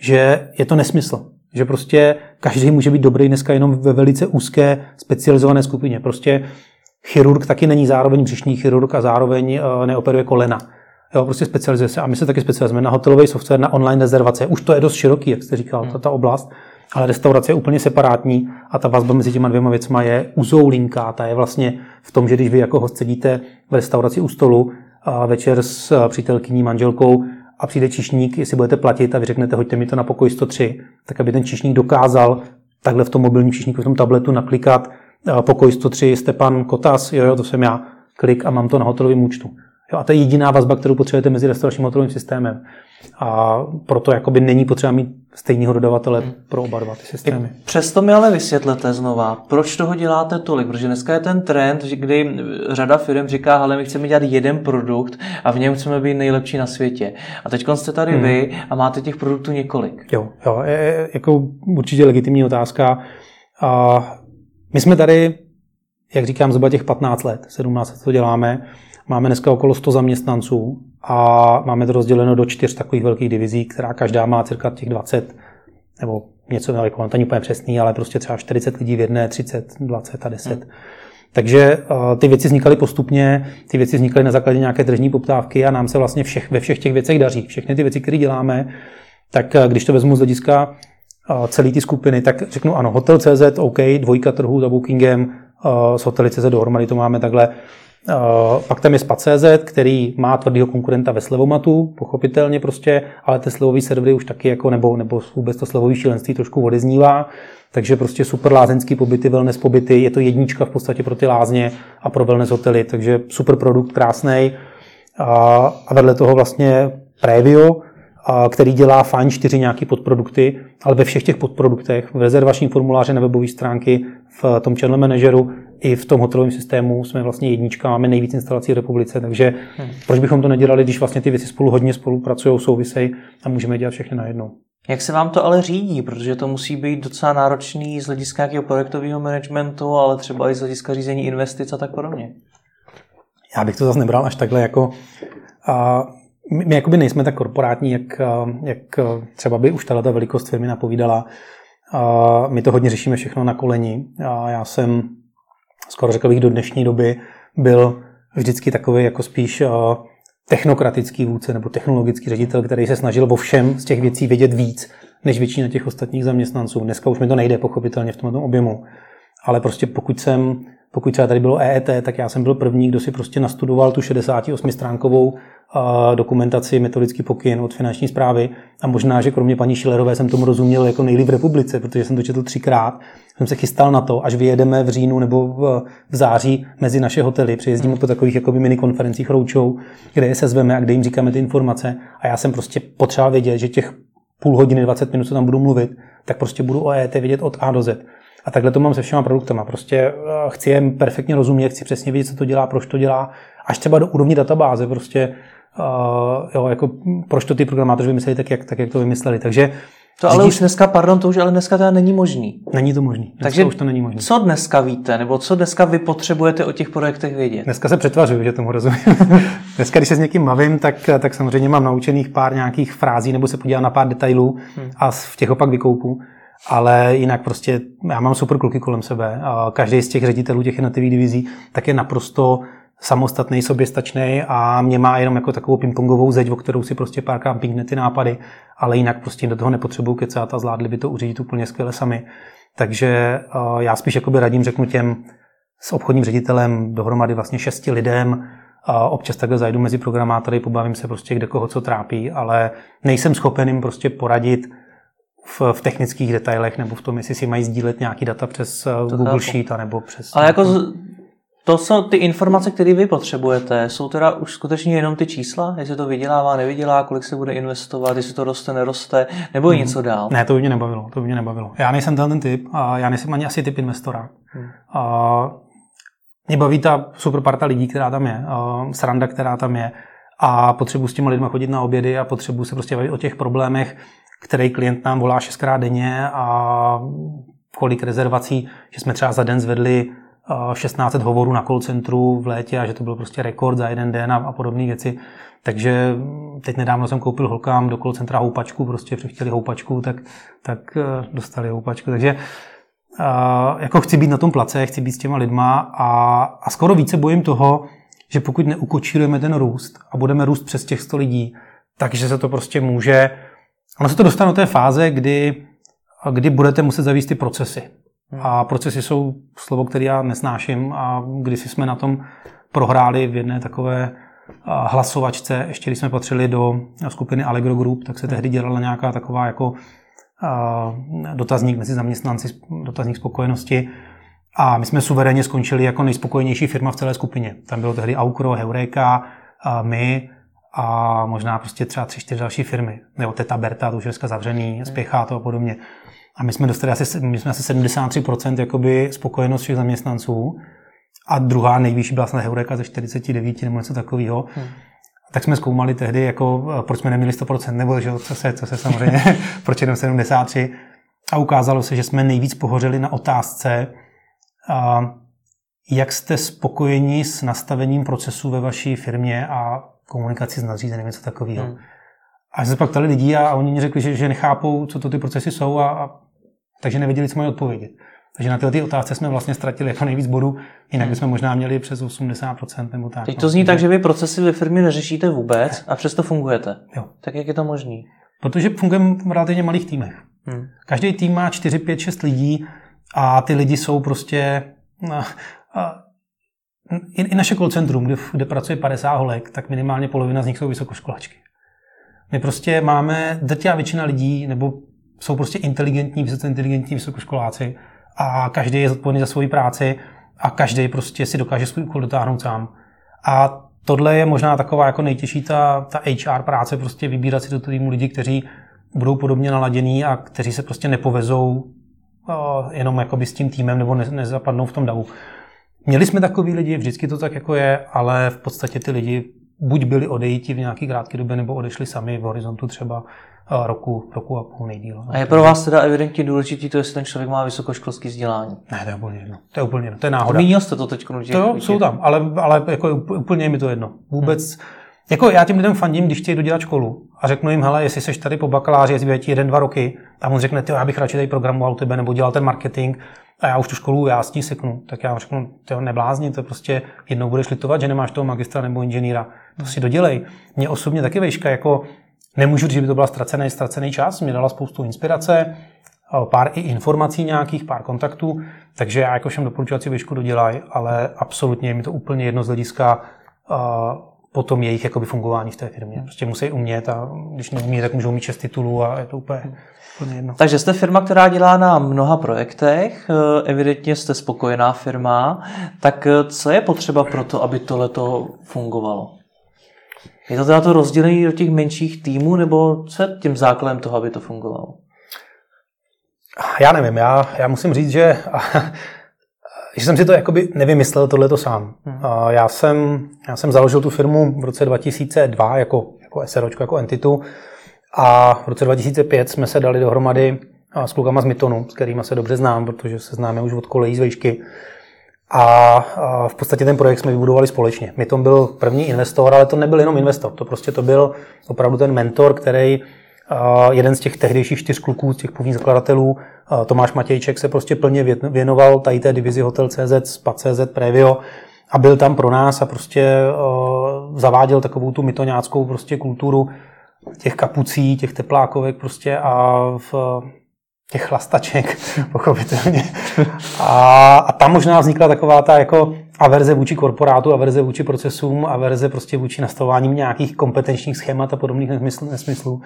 že je to nesmysl. Že prostě každý může být dobrý dneska jenom ve velice úzké specializované skupině. Prostě chirurg taky není zároveň břišní chirurg a zároveň eh, neoperuje kolena. Jo, prostě specializuje se. A my se taky specializujeme na hotelový software, na online rezervace. Už to je dost široký, jak jste říkal, hmm. ta, ta oblast. Ale restaurace je úplně separátní a ta vazba mezi těma dvěma věcma je uzoulinká. Ta je vlastně v tom, že když vy jako host sedíte v restauraci u stolu a večer s eh, přítelkyní, manželkou a přijde čišník, jestli budete platit a vy řeknete, hoďte mi to na pokoj 103, tak aby ten čišník dokázal takhle v tom mobilním čišníku, v tom tabletu naklikat eh, pokoj 103, jste pan Kotas, jo, jo, to jsem já, klik a mám to na hotelovém účtu. Jo, a to je jediná vazba, kterou potřebujete mezi restauračním hotelovým systémem. A proto jakoby není potřeba mít stejného dodavatele hmm. pro oba dva ty systémy. Přesto mi ale vysvětlete znova, proč toho děláte tolik, protože dneska je ten trend, kdy řada firm říká, ale my chceme dělat jeden produkt a v něm chceme být nejlepší na světě. A teď jste tady hmm. vy a máte těch produktů několik. Jo, jo je, jako určitě legitimní otázka. A my jsme tady, jak říkám, zhruba těch 15 let, 17 let to děláme. Máme dneska okolo 100 zaměstnanců a máme to rozděleno do čtyř takových velkých divizí, která každá má cirka těch 20 nebo něco jako to není úplně přesný, ale prostě třeba 40 lidí v jedné, 30, 20 a 10. Hmm. Takže uh, ty věci vznikaly postupně, ty věci vznikaly na základě nějaké tržní poptávky a nám se vlastně všech, ve všech těch věcech daří. Všechny ty věci, které děláme, tak uh, když to vezmu z hlediska uh, celé ty skupiny, tak řeknu ano, Hotel.cz, OK, dvojka trhu za Bookingem, s Hotely.cz dohromady to máme takhle pak tam je SPA.cz, který má tvrdého konkurenta ve slevomatu, pochopitelně prostě, ale ty slevové servery už taky jako, nebo, nebo vůbec to slevové šílenství trošku odeznívá, takže prostě super lázeňský pobyty, wellness pobyty, je to jednička v podstatě pro ty lázně a pro wellness hotely, takže super produkt, krásný. A vedle toho vlastně Previo, který dělá fajn čtyři nějaký podprodukty, ale ve všech těch podproduktech, v rezervační formuláře na webové stránky, v tom channel manageru i v tom hotelovém systému jsme vlastně jednička, máme nejvíc instalací v republice, takže hmm. proč bychom to nedělali, když vlastně ty věci spolu hodně spolupracují, souvisejí a můžeme dělat všechny najednou. Jak se vám to ale řídí, protože to musí být docela náročný z hlediska nějakého projektového managementu, ale třeba i z hlediska řízení investic a tak podobně? Já bych to zase nebral až takhle jako... A my, my jakoby nejsme tak korporátní, jak, jak třeba by už tato velikost firmy napovídala. A my to hodně řešíme všechno na koleni. Já jsem skoro řekl bych do dnešní doby byl vždycky takový jako spíš technokratický vůdce nebo technologický ředitel, který se snažil o všem z těch věcí vědět víc, než většina těch ostatních zaměstnanců. Dneska už mi to nejde pochopitelně v tomto objemu, ale prostě pokud jsem pokud třeba tady bylo EET, tak já jsem byl první, kdo si prostě nastudoval tu 68 stránkovou dokumentaci, metodický pokyn od finanční zprávy a možná, že kromě paní Šilerové jsem tomu rozuměl jako nejlíp v republice, protože jsem to četl třikrát. Jsem se chystal na to, až vyjedeme v říjnu nebo v, v září mezi naše hotely, přejezdíme po takových jakoby mini konferencích roučou, kde je se zveme a kde jim říkáme ty informace a já jsem prostě potřeboval vědět, že těch půl hodiny, 20 minut, co tam budu mluvit, tak prostě budu o EET vědět od A do Z. A takhle to mám se všema produktama. Prostě eh, chci jim perfektně rozumět, chci přesně vědět, co to dělá, proč to dělá, až třeba do úrovni databáze. Prostě uh, jo, jako proč to ty programátoři vymysleli tak, jak, tak, jak to vymysleli. Takže to ale už dneska, pardon, to už ale dneska teda není možný. Není to možný. Dneska Takže už to není možný. co dneska víte, nebo co dneska vy potřebujete o těch projektech vědět? Dneska se přetvařuju, že tomu rozumím. dneska, když se s někým mluvím, tak, tak samozřejmě mám naučených pár nějakých frází, nebo se podívám na pár detailů hmm. a v těch opak vykoupu. Ale jinak prostě já mám super kluky kolem sebe. A každý z těch ředitelů těch jednotlivých divizí tak je naprosto samostatný, soběstačný a mě má jenom jako takovou pingpongovou zeď, o kterou si prostě párkrát pingne ty nápady, ale jinak prostě do toho nepotřebuju kecat a zvládli by to uřídit úplně skvěle sami. Takže uh, já spíš jakoby radím, řeknu těm s obchodním ředitelem dohromady vlastně šesti lidem, a občas takhle zajdu mezi programátory, pobavím se prostě kde koho co trápí, ale nejsem schopen jim prostě poradit v, v technických detailech nebo v tom, jestli si mají sdílet nějaký data přes to Google chápu. Sheet nebo přes... Ale jako to jsou ty informace, které vy potřebujete, jsou teda už skutečně jenom ty čísla, jestli to vydělává, nevydělá, kolik se bude investovat, jestli to roste, neroste, nebo hmm. něco dál? Ne, to by mě nebavilo, to by mě nebavilo. Já nejsem ten, ten typ a já nejsem ani asi typ investora. Hmm. A mě baví ta super parta lidí, která tam je, sranda, která tam je a potřebuji s těmi lidmi chodit na obědy a potřebuji se prostě bavit o těch problémech, který klient nám volá šestkrát denně a kolik rezervací, že jsme třeba za den zvedli 16 hovorů na call centru v létě a že to byl prostě rekord za jeden den a, a podobné věci. Takže teď nedávno jsem koupil holkám do call centra houpačku, prostě chtěli houpačku, tak, tak eh, dostali houpačku. Takže uh, jako chci být na tom place, chci být s těma lidma a, a skoro více bojím toho, že pokud neukočírujeme ten růst a budeme růst přes těch 100 lidí, takže se to prostě může, ono se to dostane do té fáze, kdy, kdy budete muset zavíst ty procesy. Hmm. A procesy jsou slovo, které já nesnáším a když jsme na tom prohráli v jedné takové hlasovačce, ještě když jsme patřili do skupiny Allegro Group, tak se hmm. tehdy dělala nějaká taková jako dotazník mezi zaměstnanci, dotazník spokojenosti. A my jsme suverénně skončili jako nejspokojenější firma v celé skupině. Tam bylo tehdy Aukro, Heureka, a my a možná prostě třeba tři, čtyři další firmy. Nebo Teta Berta, to už je dneska zavřený, hmm. Spěchá to a podobně. A my jsme dostali asi, my jsme asi 73% jakoby spokojenost všech zaměstnanců. A druhá nejvyšší byla snad Heureka ze 49 nebo něco takového. Hmm. Tak jsme zkoumali tehdy, jako, proč jsme neměli 100%, nebo že, co, se, co se samozřejmě, proč jenom 73. A ukázalo se, že jsme nejvíc pohořeli na otázce, a jak jste spokojeni s nastavením procesu ve vaší firmě a komunikaci s nadřízeným, něco takového. Hmm. A se pak ptali lidi a, a oni mi řekli, že, že nechápou, co to ty procesy jsou a, a takže nevěděli, co mají odpovědět. Takže na tyhle otázce jsme vlastně ztratili jako nejvíc bodů, jinak hmm. bychom možná měli přes 80% nebo tak. Teď to zní tak, že vy procesy ve firmě neřešíte vůbec a přesto fungujete. Jo. Tak jak je to možné? Protože fungujeme v relativně malých týmech. Hmm. Každý tým má 4, 5, 6 lidí a ty lidi jsou prostě... A, a, i, I naše call centrum, kde, kde pracuje 50 holek, tak minimálně polovina z nich jsou vysokoškolačky. My prostě máme, drtivá většina lidí, nebo jsou prostě inteligentní, vysoce inteligentní vysokoškoláci a každý je zodpovědný za svoji práci a každý prostě si dokáže svůj úkol dotáhnout sám. A tohle je možná taková jako nejtěžší ta, ta HR práce, prostě vybírat si do týmu lidi, kteří budou podobně naladění a kteří se prostě nepovezou uh, jenom jakoby s tím týmem nebo ne, nezapadnou v tom davu. Měli jsme takový lidi, vždycky to tak jako je, ale v podstatě ty lidi buď byli odejiti v nějaký krátké době, nebo odešli sami v horizontu třeba roku, roku a půl nejdíl. A je pro vás teda evidentně důležitý to, jestli ten člověk má vysokoškolský vzdělání? Ne, to je úplně jedno. To je úplně jedno. To je náhoda. Zmínil jste to teď. To jo, jsou tam, ale, ale jako úplně je mi to jedno. Vůbec, hmm. Jako já těm lidem fandím, když chtějí dodělat školu a řeknu jim, hele, jestli seš tady po bakaláři, jestli ti jeden, dva roky, a on řekne, ty, já bych radši tady programoval tebe nebo dělal ten marketing, a já už tu školu já s tím seknu, tak já řeknu, ty neblázni, to prostě jednou budeš litovat, že nemáš toho magistra nebo inženýra. To si dodělej. Mě osobně taky vejška, jako nemůžu říct, že by to byl ztracený, ztracený čas, mě dala spoustu inspirace, pár i informací nějakých, pár kontaktů, takže já jako všem doporučuji, si výšku dodělají, ale absolutně je mi to úplně jedno z hlediska potom jejich jakoby, fungování v té firmě. Prostě musí umět a když neumí, tak můžou mít čest titulů a je to úplně, úplně jedno. Takže jste firma, která dělá na mnoha projektech, evidentně jste spokojená firma, tak co je potřeba pro to, aby tohleto fungovalo? Je to teda to rozdělení do těch menších týmů, nebo co je tím základem toho, aby to fungovalo? Já nevím, já, já musím říct, že, že jsem si to jakoby nevymyslel tohleto sám. Hmm. Já, jsem, já jsem založil tu firmu v roce 2002 jako, jako SROčko, jako entitu a v roce 2005 jsme se dali dohromady s klukama z Mytonu, s kterými se dobře znám, protože se známe už od kolejí z výšky. A v podstatě ten projekt jsme vybudovali společně. Myton byl první investor, ale to nebyl jenom investor. To prostě to byl opravdu ten mentor, který jeden z těch tehdejších čtyř kluků, z těch původních zakladatelů, Tomáš Matějček, se prostě plně věnoval tady té divizi Hotel.cz, Spa.cz, Previo a byl tam pro nás a prostě zaváděl takovou tu mytoňáckou prostě kulturu těch kapucí, těch teplákovek prostě a v, těch chlastaček, pochopitelně. A, a tam možná vznikla taková ta jako averze vůči korporátu, averze vůči procesům, averze prostě vůči nastavováním nějakých kompetenčních schémat a podobných nesmyslů.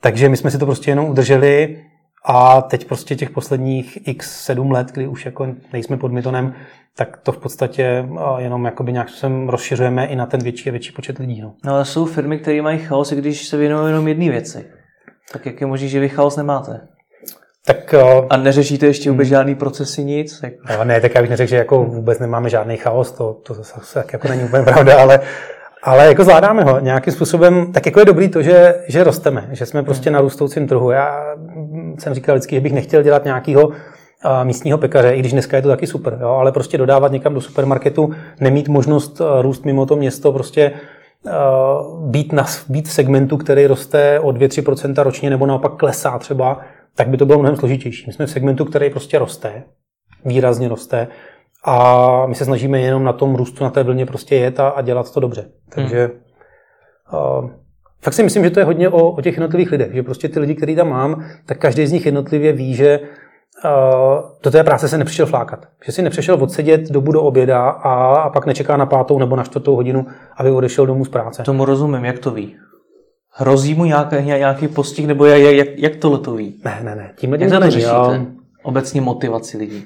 Takže my jsme si to prostě jenom udrželi A teď prostě těch posledních x 7 let, kdy už jako nejsme pod Mitonem, tak to v podstatě jenom jakoby nějak sem rozšiřujeme i na ten větší a větší počet lidí. No, no ale jsou firmy, které mají chaos, když se věnují jenom jedné věci. Tak jak je možné, že vy chaos nemáte? Tak, a neřešíte ještě vůbec hmm. žádný procesy, nic? Ne, tak já bych neřekl, že jako vůbec nemáme žádný chaos, to, to zase tak jako není úplně pravda, ale, ale jako zvládáme ho nějakým způsobem, tak jako je dobrý to, že, že rosteme, že jsme prostě na růstoucím trhu. Já jsem říkal vždycky, že bych nechtěl dělat nějakého místního pekaře, i když dneska je to taky super, jo, ale prostě dodávat někam do supermarketu, nemít možnost růst mimo to město, prostě být, na, být v segmentu, který roste o 2-3% ročně nebo naopak klesá třeba, tak by to bylo mnohem složitější. My jsme v segmentu, který prostě roste, výrazně roste a my se snažíme jenom na tom růstu, na té vlně prostě jet a, a dělat to dobře. Takže hmm. uh, fakt si myslím, že to je hodně o, o těch jednotlivých lidech, že prostě ty lidi, který tam mám, tak každý z nich jednotlivě ví, že uh, do té práce se nepřišel flákat. Že si nepřišel odsedět dobu do oběda a, a pak nečeká na pátou nebo na čtvrtou hodinu, aby odešel domů z práce. Tomu rozumím, jak to ví? Hrozí mu nějaký, nějaký postih, nebo jak, jak, jak tohle to ví? Ne, ne, ne. Tímhle jak to řešíte? Obecně motivaci lidí.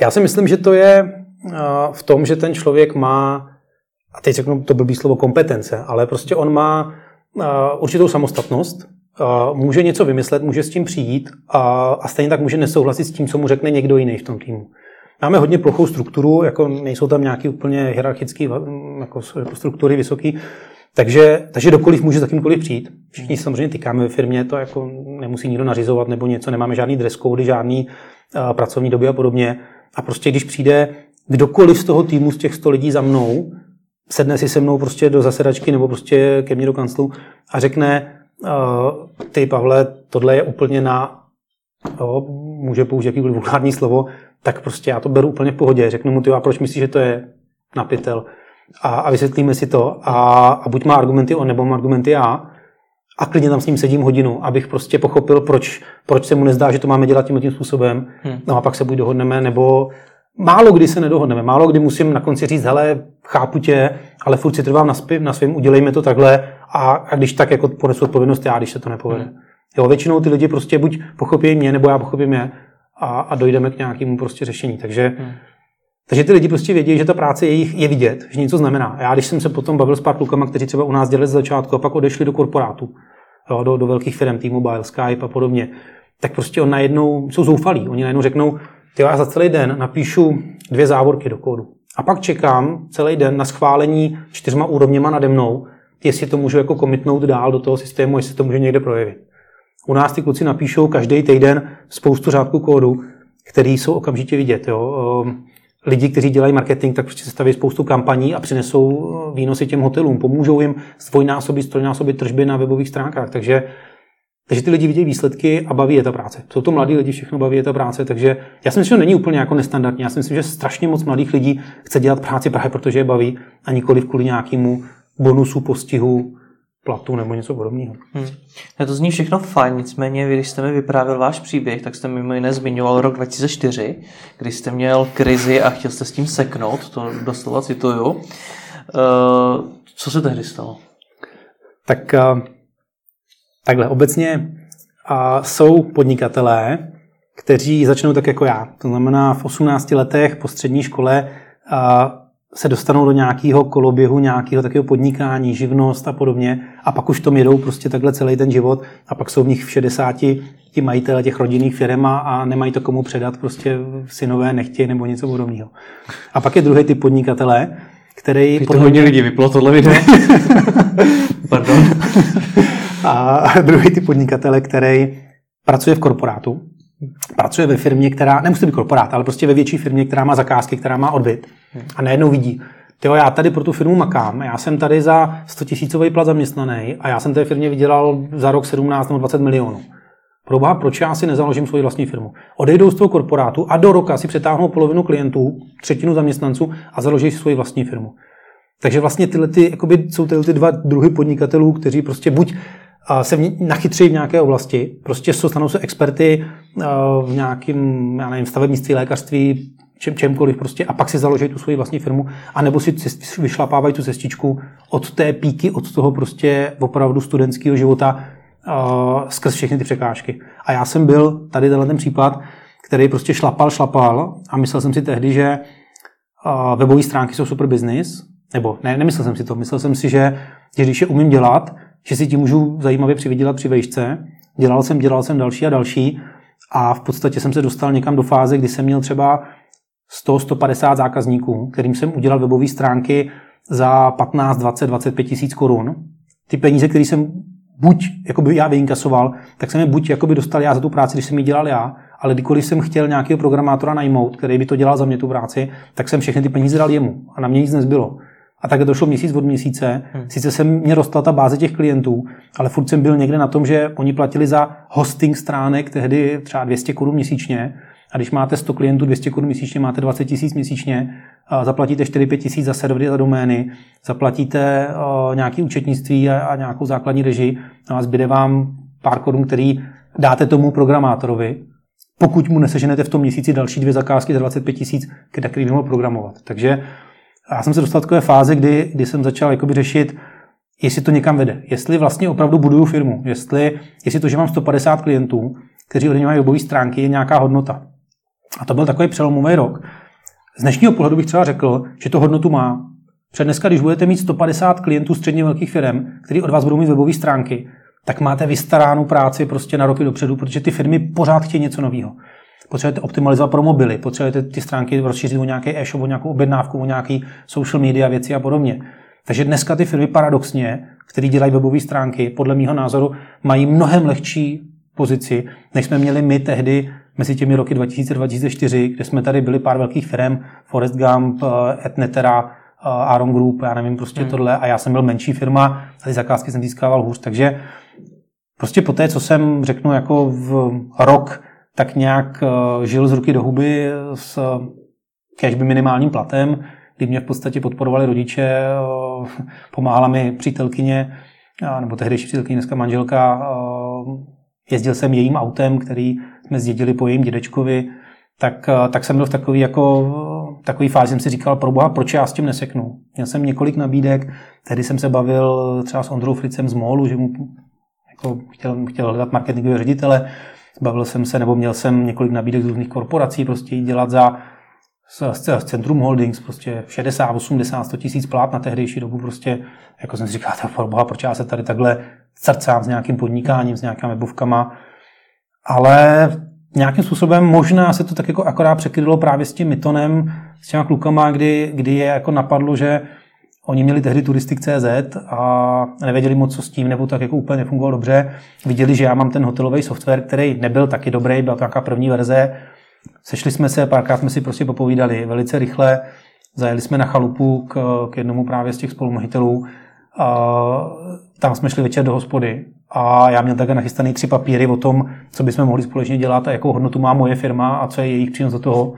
Já si myslím, že to je v tom, že ten člověk má, a teď řeknu to blbý slovo kompetence, ale prostě on má určitou samostatnost, může něco vymyslet, může s tím přijít a, a stejně tak může nesouhlasit s tím, co mu řekne někdo jiný v tom týmu. Máme hodně plochou strukturu, jako nejsou tam nějaké úplně hierarchické jako struktury vysoký, takže, takže dokoliv může za kýmkoliv přijít. Všichni samozřejmě tykáme ve firmě, to jako nemusí nikdo nařizovat nebo něco, nemáme žádný dress code, žádný uh, pracovní doby a podobně. A prostě když přijde kdokoliv z toho týmu, z těch 100 lidí za mnou, sedne si se mnou prostě do zasedačky nebo prostě ke mně do kanclu a řekne, uh, ty Pavle, tohle je úplně na, jo, může použít jakýkoliv vulgární slovo, tak prostě já to beru úplně v pohodě. Řeknu mu, ty, a proč myslíš, že to je na pytel? a, a vysvětlíme si to a, a buď má argumenty on, nebo má argumenty já a klidně tam s ním sedím hodinu, abych prostě pochopil, proč, proč se mu nezdá, že to máme dělat tím tím způsobem. Hmm. No a pak se buď dohodneme, nebo málo kdy se nedohodneme. Málo kdy musím na konci říct, hele, chápu tě, ale furt si trvám na, spěv, na svém, udělejme to takhle a, a když tak jako ponesu odpovědnost já, když se to nepovede. Hmm. Jo, většinou ty lidi prostě buď pochopí mě, nebo já pochopím je a, a dojdeme k nějakému prostě řešení. Takže hmm. Takže ty lidi prostě vědí, že ta práce jejich je vidět, že něco znamená. Já, když jsem se potom bavil s pár klukama, kteří třeba u nás dělali z začátku a pak odešli do korporátu, jo, do, do velkých firm, T-Mobile, Skype a podobně, tak prostě on najednou jsou zoufalí. Oni najednou řeknou, ty já za celý den napíšu dvě závorky do kódu. A pak čekám celý den na schválení čtyřma úrovněma nade mnou, jestli to můžu jako komitnout dál do toho systému, jestli to může někde projevit. U nás ty kluci napíšou každý týden spoustu řádků kódu, který jsou okamžitě vidět. Jo. Ehm, lidi, kteří dělají marketing, tak prostě staví spoustu kampaní a přinesou eh, výnosy těm hotelům. Pomůžou jim dvojnásobit, strojnásobit tržby na webových stránkách. Takže, takže ty lidi vidějí výsledky a baví je ta práce. Jsou to mladí lidi, všechno baví je ta práce. Takže já si myslím, že to není úplně jako nestandardní. Já si myslím, že strašně moc mladých lidí chce dělat práci právě protože je baví a nikoli kvůli nějakému bonusu, postihu, platu nebo něco podobného. Hmm. to zní všechno fajn, nicméně vy, když jste mi vyprávěl váš příběh, tak jste mimo jiné zmiňoval rok 2004, kdy jste měl krizi a chtěl jste s tím seknout, to doslova cituju. Uh, co se tehdy stalo? Tak uh, takhle, obecně uh, jsou podnikatelé, kteří začnou tak jako já. To znamená v 18 letech po střední škole uh, se dostanou do nějakého koloběhu, nějakého takového podnikání, živnost a podobně a pak už tom jedou prostě takhle celý ten život a pak jsou v nich v 60 ti majitele těch rodinných firm a nemají to komu předat, prostě synové nechtějí nebo něco podobného. A pak je druhý typ podnikatele, který... to hodně lidí vyplo tohle video. Pardon. a druhý typ podnikatele, který pracuje v korporátu, pracuje ve firmě, která, nemusí být korporát, ale prostě ve větší firmě, která má zakázky, která má odbyt a najednou vidí, tyjo, já tady pro tu firmu makám, já jsem tady za 100 tisícový plat zaměstnaný a já jsem té firmě vydělal za rok 17 nebo 20 milionů. Proboha, proč já si nezaložím svoji vlastní firmu? Odejdou z toho korporátu a do roka si přetáhnou polovinu klientů, třetinu zaměstnanců a založí si svoji vlastní firmu. Takže vlastně tyhle ty, jakoby, jsou tyhle ty dva druhy podnikatelů, kteří prostě buď se nachytří v nějaké oblasti, prostě stanou se experty v nějakém, já nevím, stavebnictví, lékařství, čem, čemkoliv prostě a pak si založí tu svoji vlastní firmu, anebo si vyšlapávají tu cestičku od té píky, od toho prostě opravdu studentského života uh, skrz všechny ty překážky. A já jsem byl tady tenhle ten případ, který prostě šlapal, šlapal a myslel jsem si tehdy, že uh, webové stránky jsou super business, nebo ne, nemyslel jsem si to, myslel jsem si, že, že když je umím dělat, že si tím můžu zajímavě přivydělat při vejšce. Dělal jsem, dělal jsem další a další a v podstatě jsem se dostal někam do fáze, kdy jsem měl třeba 100-150 zákazníků, kterým jsem udělal webové stránky za 15, 20, 25 tisíc korun. Ty peníze, které jsem buď jakoby já vyinkasoval, tak jsem je buď jakoby dostal já za tu práci, když jsem ji dělal já, ale kdykoliv jsem chtěl nějakého programátora najmout, který by to dělal za mě tu práci, tak jsem všechny ty peníze dal jemu a na mě nic nezbylo. A tak to šlo měsíc od měsíce. Hmm. Sice jsem mě rostla ta báze těch klientů, ale furt jsem byl někde na tom, že oni platili za hosting stránek tehdy třeba 200 korun měsíčně. A když máte 100 klientů 200 korun měsíčně, máte 20 tisíc měsíčně, zaplatíte 4-5 tisíc za servery a domény, zaplatíte nějaké účetnictví a, nějakou základní režii no a zbyde vám pár korun, který dáte tomu programátorovi, pokud mu neseženete v tom měsíci další dvě zakázky za 25 tisíc, který by mohl programovat. Takže já jsem se dostal do takové fáze, kdy, kdy jsem začal jakoby řešit, jestli to někam vede. Jestli vlastně opravdu buduju firmu. Jestli, jestli to, že mám 150 klientů, kteří ode mě mají webové stránky, je nějaká hodnota. A to byl takový přelomový rok. Z dnešního pohledu bych třeba řekl, že to hodnotu má. Před dneska, když budete mít 150 klientů středně velkých firm, kteří od vás budou mít webové stránky, tak máte vystaránu práci prostě na roky dopředu, protože ty firmy pořád chtějí něco nového potřebujete optimalizovat pro mobily, potřebujete ty stránky rozšířit o nějaký e-shop, o nějakou objednávku, o nějaký social media věci a podobně. Takže dneska ty firmy paradoxně, které dělají webové stránky, podle mého názoru, mají mnohem lehčí pozici, než jsme měli my tehdy mezi těmi roky 2000-2004, kde jsme tady byli pár velkých firm, Forest Gump, eh, Etnetera, eh, Aaron Group, já nevím, prostě hmm. tohle, a já jsem byl menší firma a ty zakázky jsem získával hůř, takže prostě po té, co jsem, řeknu, jako v rok tak nějak eh, žil z ruky do huby s cashby minimálním platem, kdy mě v podstatě podporovali rodiče, eh, pomáhala mi přítelkyně, nebo tehdejší přítelkyně, dneska manželka, eh, jezdil jsem jejím autem, který jsme zdědili po jejím dědečkovi, tak, tak jsem byl v takový, jako, takový fázi, jsem si říkal, pro boha, proč já s tím neseknu. Měl jsem několik nabídek, tehdy jsem se bavil třeba s Ondrou Fricem z Molu, že mu jako chtěl, chtěl hledat marketingového ředitele, Bavil jsem se, nebo měl jsem několik nabídek z různých korporací, prostě jít dělat za z Centrum Holdings, prostě 60, 80, 100 tisíc plát na tehdejší dobu, prostě, jako jsem si říkal, boha, proč já se tady takhle srdcám s nějakým podnikáním, s nějakými webovkama, ale nějakým způsobem možná se to tak jako akorát překrylo právě s tím Mitonem, s těma klukama, kdy, kdy je jako napadlo, že Oni měli tehdy turistik.cz a nevěděli moc, co s tím, nebo tak jako úplně nefungovalo dobře. Viděli, že já mám ten hotelový software, který nebyl taky dobrý, byla to nějaká první verze. Sešli jsme se, párkrát jsme si prostě popovídali velice rychle. Zajeli jsme na chalupu k, k jednomu právě z těch spolumahitelů. A tam jsme šli večer do hospody a já měl také nachystaný tři papíry o tom, co bychom mohli společně dělat a jakou hodnotu má moje firma a co je jejich přínos do toho.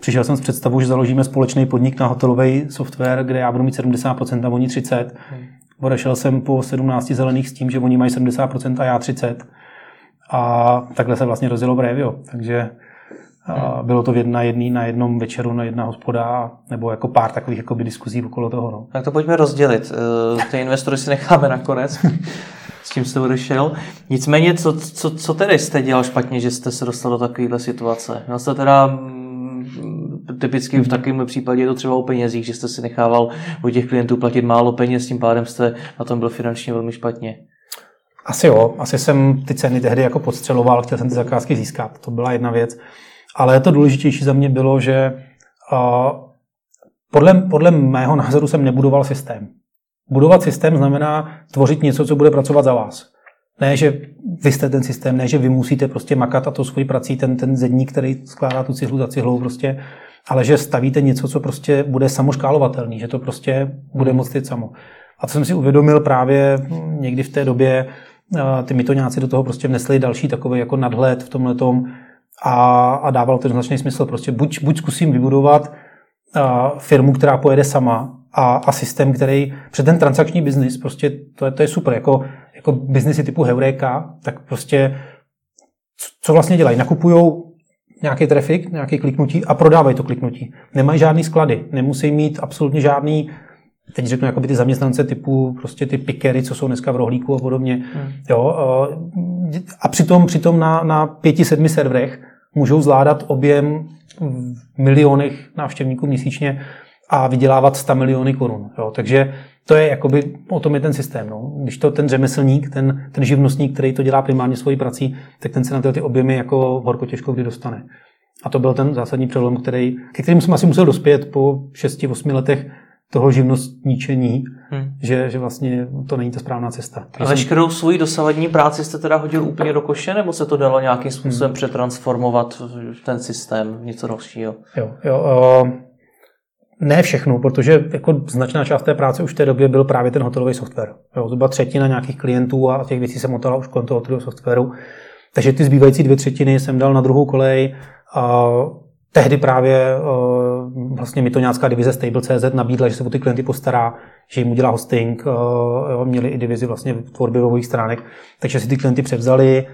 Přišel jsem s představou, že založíme společný podnik na hotelový software, kde já budu mít 70% a oni 30%. Hmm. Odešel jsem po 17 zelených s tím, že oni mají 70% a já 30%. A takhle se vlastně rozjelo Brevio. Takže bylo to v jedna, jedný, na jednom večeru, na jedna hospoda, nebo jako pár takových jakoby, diskuzí okolo toho. No. Tak to pojďme rozdělit. Eh, ty investory si necháme nakonec. S tím jste odešel. Nicméně, co, co, co tedy jste dělal špatně, že jste se dostal do takovéhle situace? Měl jste teda typicky v takovém případě je to třeba o penězích, že jste si nechával u těch klientů platit málo peněz, tím pádem jste na tom byl finančně velmi špatně. Asi jo, asi jsem ty ceny tehdy jako podstřeloval, chtěl jsem ty zakázky získat, to byla jedna věc. Ale to důležitější za mě bylo, že uh, podle, podle mého názoru jsem nebudoval systém. Budovat systém znamená tvořit něco, co bude pracovat za vás. Ne, že vy jste ten systém, ne, že vy musíte prostě makat a to svoji prací, ten, ten zedník, který skládá tu cihlu za cihlou, prostě, ale že stavíte něco, co prostě bude samoškálovatelný, že to prostě bude moct jít samo. A to jsem si uvědomil právě někdy v té době, ty mitoňáci do toho prostě vnesli další takový jako nadhled v tomhle a, a dával to značný smysl. Prostě buď, buď zkusím vybudovat firmu, která pojede sama a, a systém, který před ten transakční biznis, prostě to je, to je super. Jako, jako biznesy typu Heureka, tak prostě co vlastně dělají? Nakupují nějaký trafik, nějaký kliknutí a prodávají to kliknutí. Nemají žádný sklady, nemusí mít absolutně žádný teď řeknu jako ty zaměstnance typu prostě ty pikery, co jsou dneska v rohlíku a podobně. Hmm. Jo, a přitom, přitom na, na pěti, sedmi serverech můžou zvládat objem v milionech návštěvníků měsíčně a vydělávat 100 miliony korun. Jo. Takže to je jakoby, o tom je ten systém. No. Když to ten řemeslník, ten, ten živnostník, který to dělá primárně svojí prací, tak ten se na tyhle ty objemy jako horko těžko kdy dostane. A to byl ten zásadní přelom, který, ke kterým jsem asi musel dospět po 6-8 letech toho živnostníčení, hmm. že, že vlastně to není ta správná cesta. A veškerou svoji dosavadní práci jste teda hodil úplně do koše, nebo se to dalo nějakým způsobem hmm. přetransformovat v ten systém, něco dalšího? Jo, jo. Uh, ne všechno, protože jako značná část té práce už v té době byl právě ten hotelový software. Jo, zhruba třetina nějakých klientů a těch věcí se motala už kolem toho hotelového softwaru. Takže ty zbývající dvě třetiny jsem dal na druhou kolej. A tehdy právě vlastně mi to nějaká divize Stable.cz nabídla, že se o ty klienty postará, že jim udělá hosting, jo, měli i divizi vlastně tvorby webových stránek, takže si ty klienty převzali,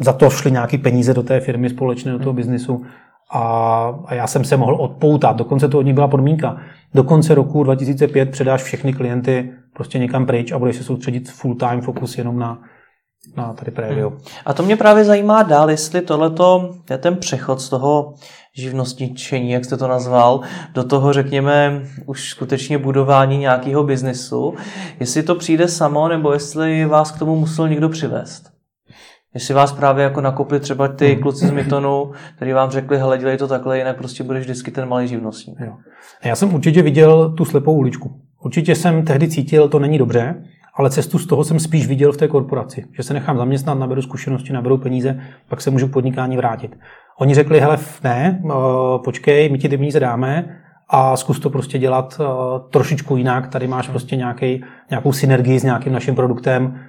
za to šly nějaké peníze do té firmy společné, do toho biznisu a, a já jsem se mohl odpoutat. Dokonce to od nich byla podmínka. Do konce roku 2005 předáš všechny klienty prostě někam pryč a budeš se soustředit full time fokus jenom na, na tady Previo. Hmm. A to mě právě zajímá dál, jestli tohleto je ten přechod z toho živnostničení, jak jste to nazval, do toho, řekněme, už skutečně budování nějakého biznesu, jestli to přijde samo, nebo jestli vás k tomu musel někdo přivést. Jestli vás právě jako nakopli třeba ty hmm. kluci z Mytonu, kteří vám řekli, hele, dělej to takhle, jinak prostě budeš vždycky ten malý živnostník. Jo. Já jsem určitě viděl tu slepou uličku. Určitě jsem tehdy cítil, to není dobře, ale cestu z toho jsem spíš viděl v té korporaci, že se nechám zaměstnat, naberu zkušenosti, naberu peníze, pak se můžu k podnikání vrátit. Oni řekli, hele, ne, eh, počkej, my ti ty peníze dáme a zkus to prostě dělat eh, trošičku jinak. Tady máš prostě nějaký, nějakou synergii s nějakým naším produktem,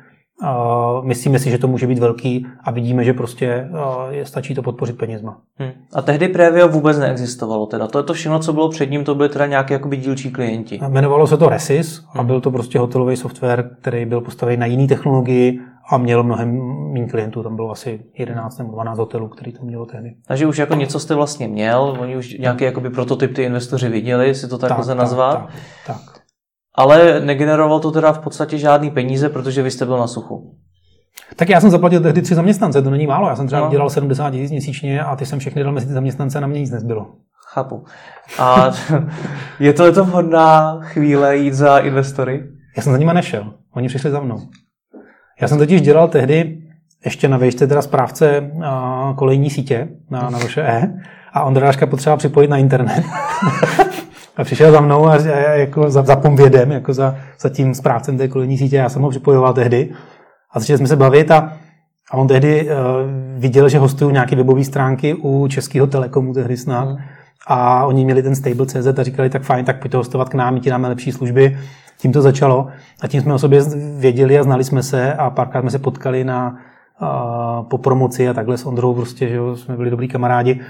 myslíme si, že to může být velký a vidíme, že prostě je, stačí to podpořit penězma. Hmm. A tehdy Previo vůbec neexistovalo teda. To je to všechno, co bylo před ním, to byly teda nějaké jakoby dílčí klienti. Jmenovalo se to Resys a hmm. byl to prostě hotelový software, který byl postavený na jiný technologii a měl mnohem méně klientů. Tam bylo asi 11 nebo 12 hotelů, který to mělo tehdy. Takže už jako něco jste vlastně měl, oni už nějaký jakoby prototyp ty investoři viděli, si to tak, tak lze nazvat. Tak, tak, tak ale negeneroval to teda v podstatě žádný peníze, protože vy jste byl na suchu. Tak já jsem zaplatil tehdy tři zaměstnance, to není málo. Já jsem třeba no. dělal 70 tisíc měsíčně a ty jsem všechny dal mezi ty zaměstnance a na mě nic nezbylo. Chápu. A je to to vhodná chvíle jít za investory? Já jsem za nima nešel. Oni přišli za mnou. Já jsem totiž dělal tehdy ještě na výšce teda správce kolejní sítě na, na vaše E a Ondráška potřeba připojit na internet. a přišel za mnou a, a jako za, za pomvědem, jako za, za tím správcem té kolejní sítě, já jsem ho připojoval tehdy a začali jsme se bavit a, a on tehdy uh, viděl, že hostují nějaké webové stránky u Českého telekomu tehdy snad mm. a oni měli ten stable.cz a říkali, tak fajn, tak pojďte hostovat k nám, my ti dáme lepší služby. Tím to začalo a tím jsme o sobě věděli a znali jsme se a párkrát jsme se potkali na, uh, po promoci a takhle s Ondrou prostě, že jo, jsme byli dobrý kamarádi.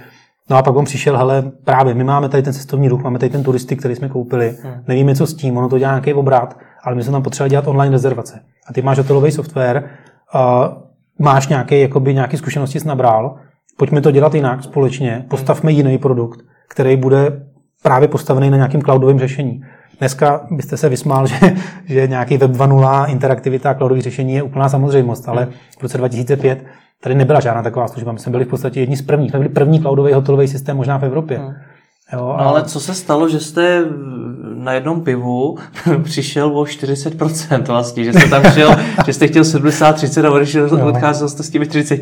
No a pak on přišel, hele, právě my máme tady ten cestovní ruch, máme tady ten turisty, který jsme koupili, hmm. nevíme, co s tím, ono to dělá nějaký obrat, ale my jsme tam potřebovali dělat online rezervace. A ty máš hotelový software, uh, máš nějaký, jakoby, nějaký zkušenosti s nabral, pojďme to dělat jinak společně, postavme jiný produkt, který bude právě postavený na nějakým cloudovém řešení. Dneska byste se vysmál, že, že nějaký Web 2.0, interaktivita a cloudové řešení je úplná samozřejmost, ale v roce 2005 Tady nebyla žádná taková služba. My jsme byli v podstatě jedni z prvních. My byli první cloudový hotelový systém možná v Evropě. Hmm. Jo, a... No ale co se stalo, že jste na jednom pivu přišel o 40% vlastně, že jste tam šel, že jste chtěl 70-30 a odešel, no. odcházel jste s těmi 30.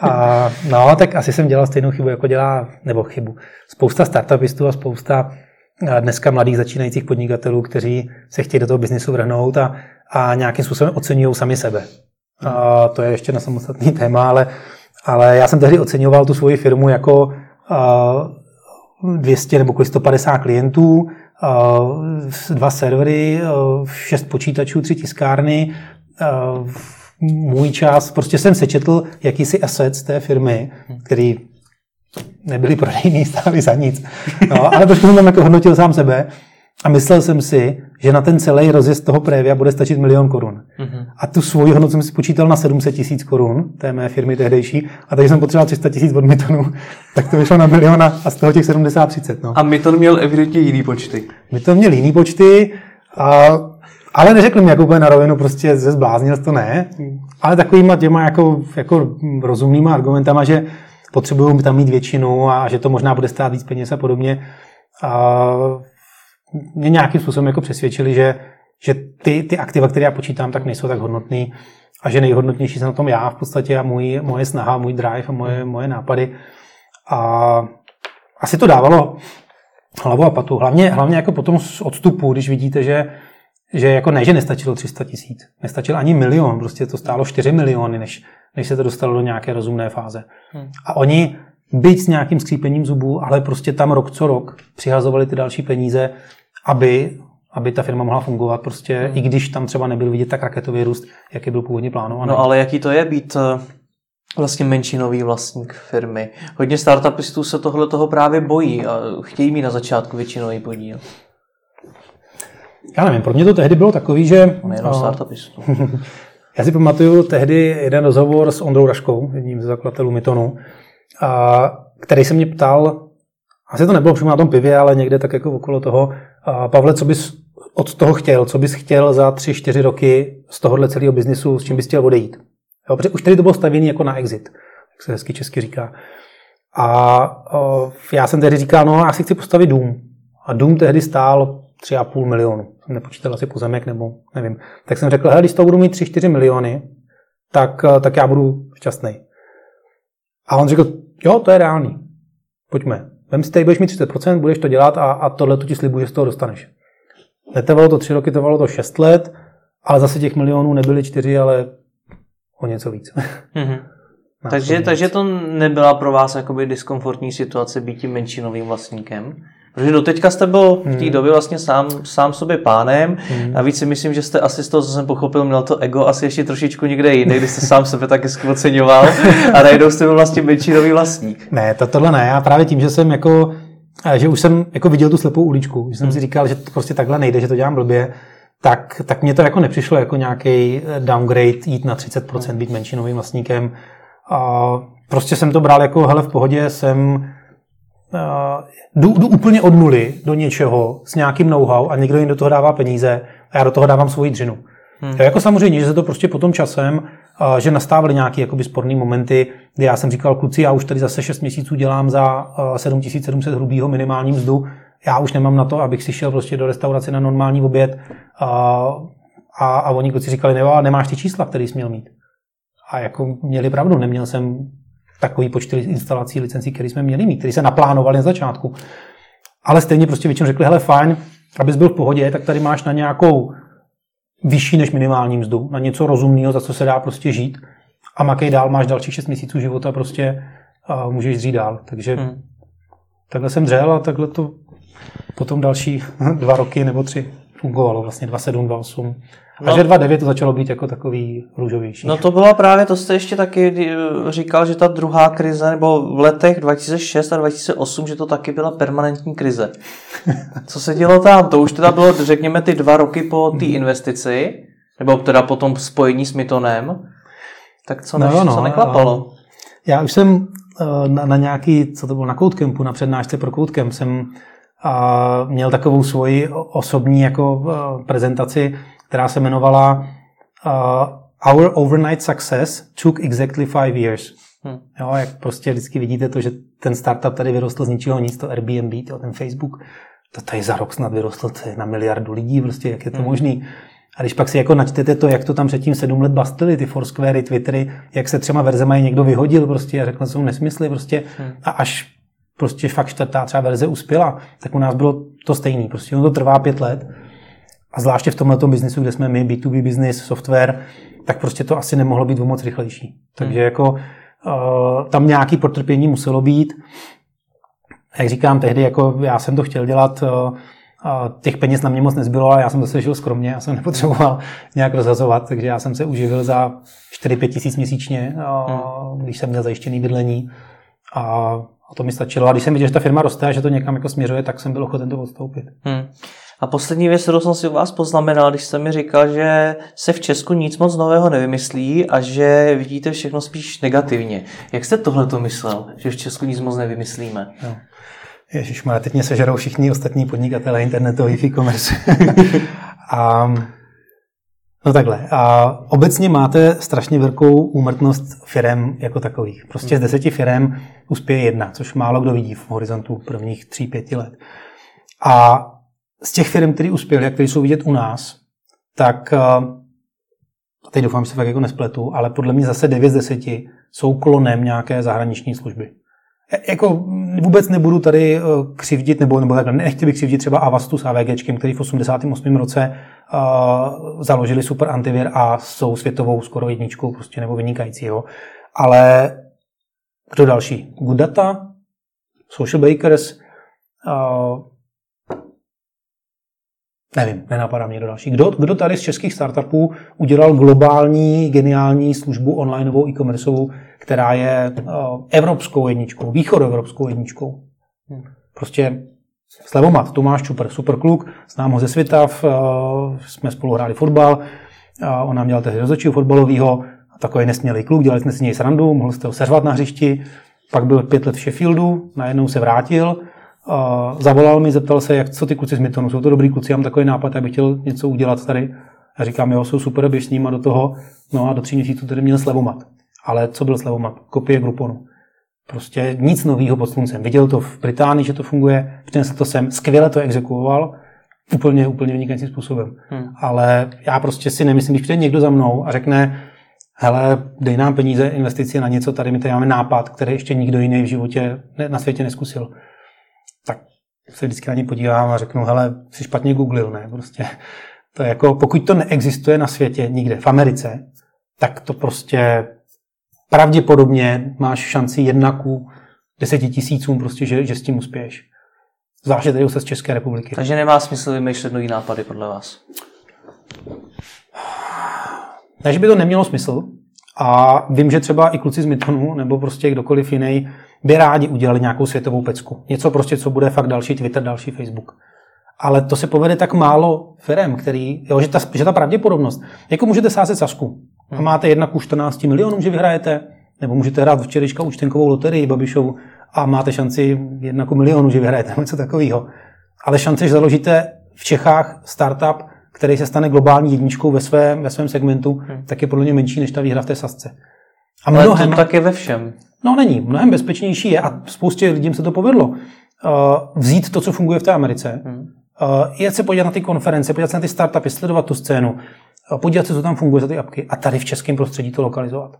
A, no, tak asi jsem dělal stejnou chybu, jako dělá, nebo chybu. Spousta startupistů a spousta dneska mladých začínajících podnikatelů, kteří se chtějí do toho biznisu vrhnout a, a nějakým způsobem oceňují sami sebe. A to je ještě na samostatný téma, ale, ale já jsem tehdy oceňoval tu svoji firmu jako 200 nebo 150 klientů, dva servery, šest počítačů, tři tiskárny, můj čas, prostě jsem sečetl jakýsi asset z té firmy, který nebyly prodejný, stály za nic. No, ale trošku jsem tam jako hodnotil sám sebe a myslel jsem si, že na ten celý rozjezd toho Prévia bude stačit milion korun. Mm-hmm. A tu svoji hodnotu jsem si počítal na 700 tisíc korun, té mé firmy tehdejší, a takže jsem potřeboval 300 tisíc od Mytonu, tak to vyšlo na milion a z toho těch 70 30. No. A Myton měl evidentně jiný počty. Myton měl jiný počty, A, ale neřekl mi jako úplně na rovinu, prostě ze zbláznil to ne, ale takovýma těma jako, jako rozumnýma argumentama, že potřebují tam mít většinu a že to možná bude stát víc peněz a podobně. A mě nějakým způsobem jako přesvědčili, že, že ty, ty aktiva, které já počítám, tak nejsou tak hodnotný a že nejhodnotnější jsem na tom já v podstatě a můj, moje snaha, můj drive a moje, moje nápady. A asi to dávalo hlavu a patu. Hlavně, hlavně jako potom z odstupu, když vidíte, že, že jako ne, že nestačilo 300 tisíc, nestačil ani milion, prostě to stálo 4 miliony, než, než se to dostalo do nějaké rozumné fáze. Hmm. A oni, byť s nějakým skřípením zubů, ale prostě tam rok co rok přihazovali ty další peníze, aby, aby ta firma mohla fungovat, prostě hmm. i když tam třeba nebyl vidět tak raketový růst, jaký byl původně plánovaný. No ale jaký to je být eh, vlastně menšinový vlastník firmy. Hodně startupistů se tohle toho právě bojí a chtějí mít na začátku většinový podíl. Já nevím, pro mě to tehdy bylo takový, že... On jenom startupistů. já si pamatuju tehdy jeden rozhovor s Ondrou Raškou, jedním ze zakladatelů Mytonu, který se mě ptal, asi to nebylo přímo na tom pivě, ale někde tak jako okolo toho, Pavle, co bys od toho chtěl, co bys chtěl za tři, čtyři roky z tohohle celého biznisu, s čím bys chtěl odejít? Jo, protože už tady to bylo stavěné jako na exit, jak se hezky česky říká. A já jsem tehdy říkal, no já si chci postavit dům. A dům tehdy stál 3,5 milionu. Jsem nepočítal asi pozemek nebo nevím. Tak jsem řekl, hele, když to budu mít 3-4 miliony, tak, tak já budu šťastný. A on řekl, jo, to je reálný. Pojďme. Vem si tady, budeš mít 30%, budeš to dělat a, a tohle to ti slibuji, že z toho dostaneš. Netrvalo to 3 roky, trvalo to 6 let, ale zase těch milionů nebyly 4, ale o něco víc. Mm-hmm. takže, takže to nebyla pro vás jakoby diskomfortní situace být tím menšinovým vlastníkem? Protože doteďka jste byl v té hmm. době vlastně sám, sám sobě pánem. Hmm. Navíc si myslím, že jste asi z toho, co jsem pochopil, měl to ego asi ještě trošičku někde jinde, když jste sám sebe taky oceňoval a najednou jste byl vlastně menšinový vlastník. Ne, to, tohle ne. Já právě tím, že jsem jako že už jsem jako viděl tu slepou uličku, že jsem hmm. si říkal, že to prostě takhle nejde, že to dělám blbě, tak, tak mně to jako nepřišlo jako nějaký downgrade jít na 30%, být menšinovým vlastníkem. A prostě jsem to bral jako, hele, v pohodě, jsem jdu, jdu úplně od nuly do něčeho s nějakým know-how a někdo jim do toho dává peníze a já do toho dávám svoji dřinu. Hmm. jako samozřejmě, že se to prostě potom časem, že nastávaly nějaké jakoby sporné momenty, kdy já jsem říkal, kluci, já už tady zase 6 měsíců dělám za 7700 hrubýho minimální mzdu, já už nemám na to, abych si šel prostě do restaurace na normální oběd a, a, a oni kluci říkali, ne, nemáš ty čísla, který jsi měl mít. A jako měli pravdu, neměl jsem takový počty instalací licencí, které jsme měli mít, které se naplánovali na začátku. Ale stejně prostě většinou řekli, hele fajn, abys byl v pohodě, tak tady máš na nějakou vyšší než minimální mzdu, na něco rozumného, za co se dá prostě žít a makej dál, máš dalších 6 měsíců života prostě a můžeš žít dál. Takže hmm. takhle jsem dřel a takhle to potom další dva roky nebo tři fungovalo, vlastně 2,7, 2,8. No. A že 2,9 to začalo být jako takový růžovější. No to bylo právě, to jste ještě taky říkal, že ta druhá krize, nebo v letech 2006 a 2008, že to taky byla permanentní krize. Co se dělo tam? To už teda bylo, řekněme, ty dva roky po té investici, nebo teda po tom spojení s Mitonem. Tak co, než, no, no, co neklapalo? Já už jsem eh, na, na nějaký, co to bylo, na Codecampu, na přednášce pro Codecamp jsem a měl takovou svoji osobní jako eh, prezentaci, která se jmenovala uh, Our Overnight Success Took Exactly Five Years. Hmm. Jo, jak prostě vždycky vidíte to, že ten startup tady vyrostl z ničeho nic, to Airbnb, to ten Facebook, to tady za rok snad vyrostl na miliardu lidí, prostě jak je to hmm. možný. A když pak si jako načtete to, jak to tam předtím sedm let bastili, ty Foursquare, Twittery, jak se třeba verze mají někdo vyhodil prostě a řekl, že jsou nesmysly prostě. Hmm. A až prostě fakt čtvrtá třeba verze uspěla, tak u nás bylo to stejný. Prostě ono to trvá pět let a zvláště v tomto biznisu, kde jsme my, B2B business, software, tak prostě to asi nemohlo být moc rychlejší. Takže hmm. jako uh, tam nějaký potrpění muselo být. Jak říkám, tehdy jako já jsem to chtěl dělat, uh, těch peněz na mě moc nezbylo, ale já jsem zase žil skromně, já jsem nepotřeboval nějak rozhazovat, takže já jsem se uživil za 4-5 tisíc měsíčně, hmm. když jsem měl zajištěný bydlení a, a to mi stačilo. A když jsem viděl, že ta firma roste a že to někam jako směřuje, tak jsem byl ochoten to odstoupit. Hmm. A poslední věc, kterou jsem si u vás poznamenal, když jste mi říkal, že se v Česku nic moc nového nevymyslí a že vidíte všechno spíš negativně. Jak jste tohle to myslel, že v Česku nic moc nevymyslíme? Ježíš, má teď mě sežerou všichni ostatní podnikatelé internetový e-commerce. A, no takhle. A obecně máte strašně velkou úmrtnost firem jako takových. Prostě z deseti firem uspěje jedna, což málo kdo vidí v horizontu prvních tří, pěti let. A z těch firm, které uspěly a které jsou vidět u nás, tak a teď doufám, že se fakt jako nespletu, ale podle mě zase 9 z 10 jsou klonem nějaké zahraniční služby. Jako vůbec nebudu tady křivdit, nebo, nebo takhle, nechtěl bych křivdit třeba Avastu s AVG, který v 88. roce uh, založili super antivir a jsou světovou skoro jedničkou prostě, nebo vynikajícího. Ale kdo další? Good Data, Social Bakers, uh, Nevím, nenapadá mě do další. Kdo, kdo tady z českých startupů udělal globální, geniální službu onlineovou e-commerceovou, která je uh, evropskou jedničkou, východoevropskou jedničkou? Hmm. Prostě Slevomat, Tomáš Čupr, super kluk, znám ho ze světa, v, uh, jsme spolu hráli fotbal, uh, on nám dělal tehdy rozhodčího fotbalového, takový nesmělý kluk, dělali jsme si něj srandu, mohl jste ho seřvat na hřišti, pak byl pět let v Sheffieldu, najednou se vrátil, Uh, zavolal mi, zeptal se, jak, co ty kluci z Mytonu, jsou to dobrý kluci, já mám takový nápad, já bych chtěl něco udělat tady. A říkám, jo, jsou super, běž s ním a do toho, no a do tří měsíců tady měl slevomat. Ale co byl slevomat? Kopie Grouponu. Prostě nic nového pod sluncem. Viděl to v Británii, že to funguje, přinesl to sem, skvěle to exekuoval, úplně, úplně vynikajícím způsobem. Hmm. Ale já prostě si nemyslím, když přijde někdo za mnou a řekne, hele, dej nám peníze, investici na něco, tady my tady máme nápad, který ještě nikdo jiný v životě na světě neskusil tak se vždycky na ně podívám a řeknu, hele, jsi špatně googlil, ne? Prostě to je jako, pokud to neexistuje na světě nikde, v Americe, tak to prostě pravděpodobně máš šanci jednaku deseti tisícům, prostě, že, že s tím uspěješ. Zvláště tady se z České republiky. Takže nemá smysl vymýšlet nový nápady podle vás? Ne, že by to nemělo smysl. A vím, že třeba i kluci z Mytonu, nebo prostě kdokoliv jiný, by rádi udělali nějakou světovou pecku. Něco prostě, co bude fakt další Twitter, další Facebook. Ale to se povede tak málo firm, který, jo, že, ta, že ta pravděpodobnost, jako můžete sázet sasku a máte jedna ku 14 milionů, že vyhrajete, nebo můžete hrát včerejška účtenkovou loterii Babišovu a máte šanci jedna ku milionu, že vyhrajete, něco takového. Ale šance, že založíte v Čechách startup, který se stane globální jedničkou ve svém, ve svém segmentu, hmm. tak je podle mě menší než ta výhra v té sasce. A mnohem, Ale to tak je ve všem. No není, mnohem bezpečnější je a spoustě lidem se to povedlo. Uh, vzít to, co funguje v té Americe, hmm. uh, jet se podívat na ty konference, podívat se na ty startupy, sledovat tu scénu, uh, podívat se, co tam funguje za ty apky a tady v českém prostředí to lokalizovat.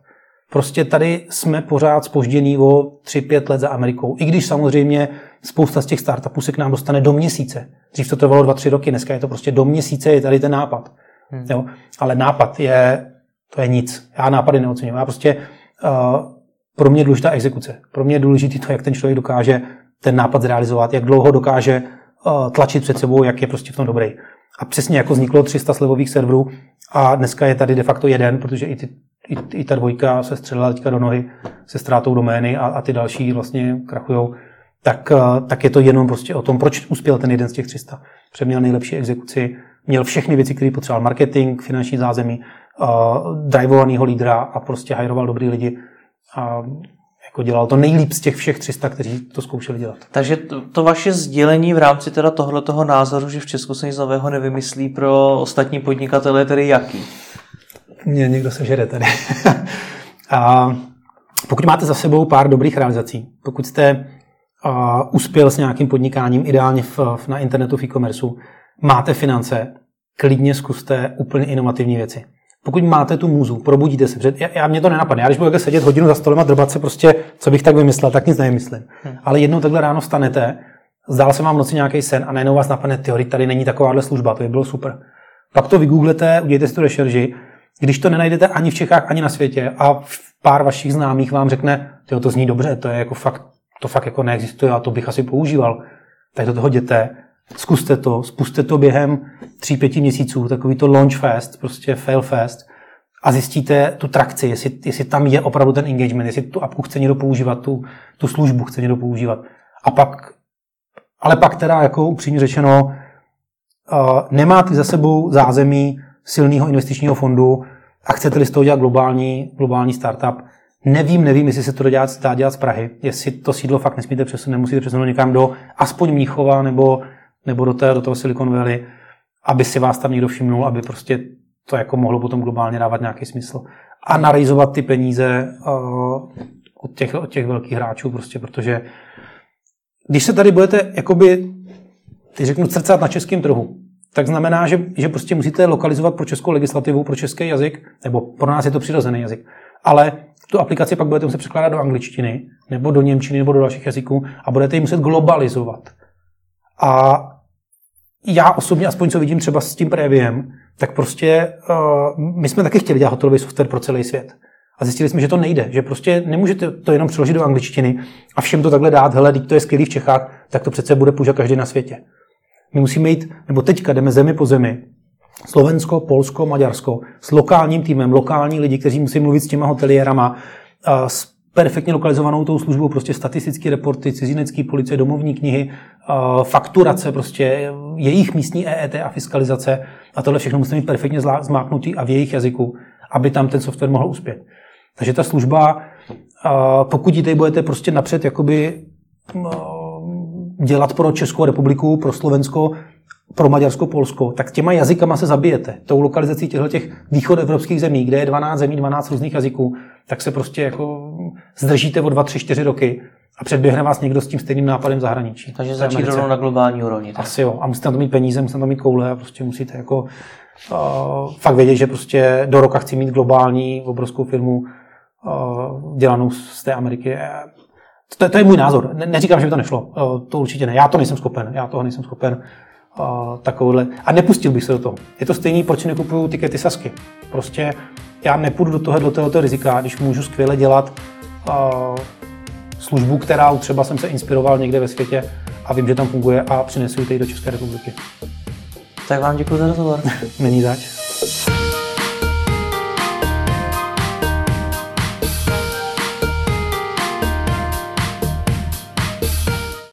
Prostě tady jsme pořád spoždění o 3-5 let za Amerikou. I když samozřejmě spousta z těch startupů se k nám dostane do měsíce. Dřív to trvalo 2-3 roky, dneska je to prostě do měsíce, je tady ten nápad. Hmm. Jo? Ale nápad je, to je nic. Já nápady neocením. Já prostě uh, pro mě důležitá exekuce. Pro mě je důležité to, jak ten člověk dokáže ten nápad zrealizovat, jak dlouho dokáže uh, tlačit před sebou, jak je prostě v tom dobrý. A přesně jako vzniklo 300 slevových serverů a dneska je tady de facto jeden, protože i, ty, i, i ta dvojka se střelila teďka do nohy se ztrátou domény a, a ty další vlastně krachujou, tak, uh, tak je to jenom prostě o tom, proč uspěl ten jeden z těch 300. Přeměl nejlepší exekuci, měl všechny věci, které potřeboval, marketing, finanční zázemí, uh, drivovaného lídra a prostě hajroval dobrý lidi a jako dělal to nejlíp z těch všech 300, kteří to zkoušeli dělat. Takže to, to vaše sdělení v rámci teda tohoto názoru, že v Česku se nic nového nevymyslí pro ostatní podnikatele, tedy jaký? Mě někdo se žere tady. a pokud máte za sebou pár dobrých realizací, pokud jste uh, uspěl s nějakým podnikáním, ideálně v, v, na internetu v e-commerce, máte finance, klidně zkuste úplně inovativní věci pokud máte tu můzu, probudíte se. Před, já, já mě to nenapadne. Já když budu sedět hodinu za stolem a drbat se prostě, co bych tak vymyslel, tak nic nevymyslím. Hmm. Ale jednou takhle ráno stanete, zdál se vám v noci nějaký sen a najednou vás napadne, teorie, tady není takováhle služba, to by bylo super. Pak to vygooglete, udějte si tu rešerži. Když to nenajdete ani v Čechách, ani na světě a pár vašich známých vám řekne, to zní dobře, to je jako fakt, to fakt jako neexistuje a to bych asi používal, tak do toho jděte Zkuste to, spuste to během tří, pěti měsíců, takový to launch fast, prostě fail fast a zjistíte tu trakci, jestli, jestli tam je opravdu ten engagement, jestli tu apku chce někdo používat, tu, tu službu chce někdo používat. A pak, ale pak teda jako upřímně řečeno, uh, nemáte za sebou zázemí silného investičního fondu a chcete-li z toho dělat globální, globální startup, Nevím, nevím, jestli se to dělat, dá dělat z Prahy, jestli to sídlo fakt nesmíte přesunout, nemusíte přesunout někam do aspoň Míchova nebo nebo do, té, do toho Silicon Valley. Aby si vás tam někdo všimnul, aby prostě to jako mohlo potom globálně dávat nějaký smysl. A narizovat ty peníze uh, od, těch, od těch velkých hráčů, prostě, protože když se tady budete jakoby, ty řeknu, srdcat na českém trhu, tak znamená, že, že prostě musíte lokalizovat pro českou legislativu, pro český jazyk, nebo pro nás je to přirozený jazyk. Ale tu aplikaci pak budete muset překládat do angličtiny, nebo do němčiny, nebo do dalších jazyků a budete ji muset globalizovat. A já osobně, aspoň co vidím třeba s tím Previem, tak prostě uh, my jsme taky chtěli dělat hotelový software pro celý svět. A zjistili jsme, že to nejde, že prostě nemůžete to jenom přeložit do angličtiny a všem to takhle dát, hele, to je skvělý v Čechách, tak to přece bude používat každý na světě. My musíme jít, nebo teďka jdeme zemi po zemi, Slovensko, Polsko, Maďarsko, s lokálním týmem, lokální lidi, kteří musí mluvit s těma hoteliérama, s perfektně lokalizovanou tou službou, prostě statistické reporty, cizinecké policie, domovní knihy, fakturace, prostě jejich místní EET a fiskalizace a tohle všechno musí mít perfektně zmáknutý a v jejich jazyku, aby tam ten software mohl uspět. Takže ta služba, pokud ji tady budete prostě napřed jakoby dělat pro Českou republiku, pro Slovensko, pro Maďarsko, Polsko, tak těma jazykama se zabijete. Tou lokalizací těchto těch východoevropských zemí, kde je 12 zemí, 12 různých jazyků, tak se prostě jako zdržíte o 2, 3, 4 roky a předběhne vás někdo s tím stejným nápadem zahraničí. Takže začít rovnou na globální úrovni. Asi jo. A musíte na to mít peníze, musíte na to mít koule a prostě musíte jako uh, fakt vědět, že prostě do roka chci mít globální obrovskou firmu uh, dělanou z té Ameriky. To, to je můj názor. Ne, neříkám, že by to nešlo. Uh, to určitě ne. Já to nejsem schopen. Já toho nejsem schopen uh, takovouhle. A nepustil bych se do toho. Je to stejný, proč nekupuju tikety Sasky. Prostě já nepůjdu do toho, do tohoto rizika, když můžu skvěle dělat uh, službu, která třeba jsem se inspiroval někde ve světě a vím, že tam funguje a přinesu ji do České republiky. Tak vám děkuji za rozhovor. Není zač.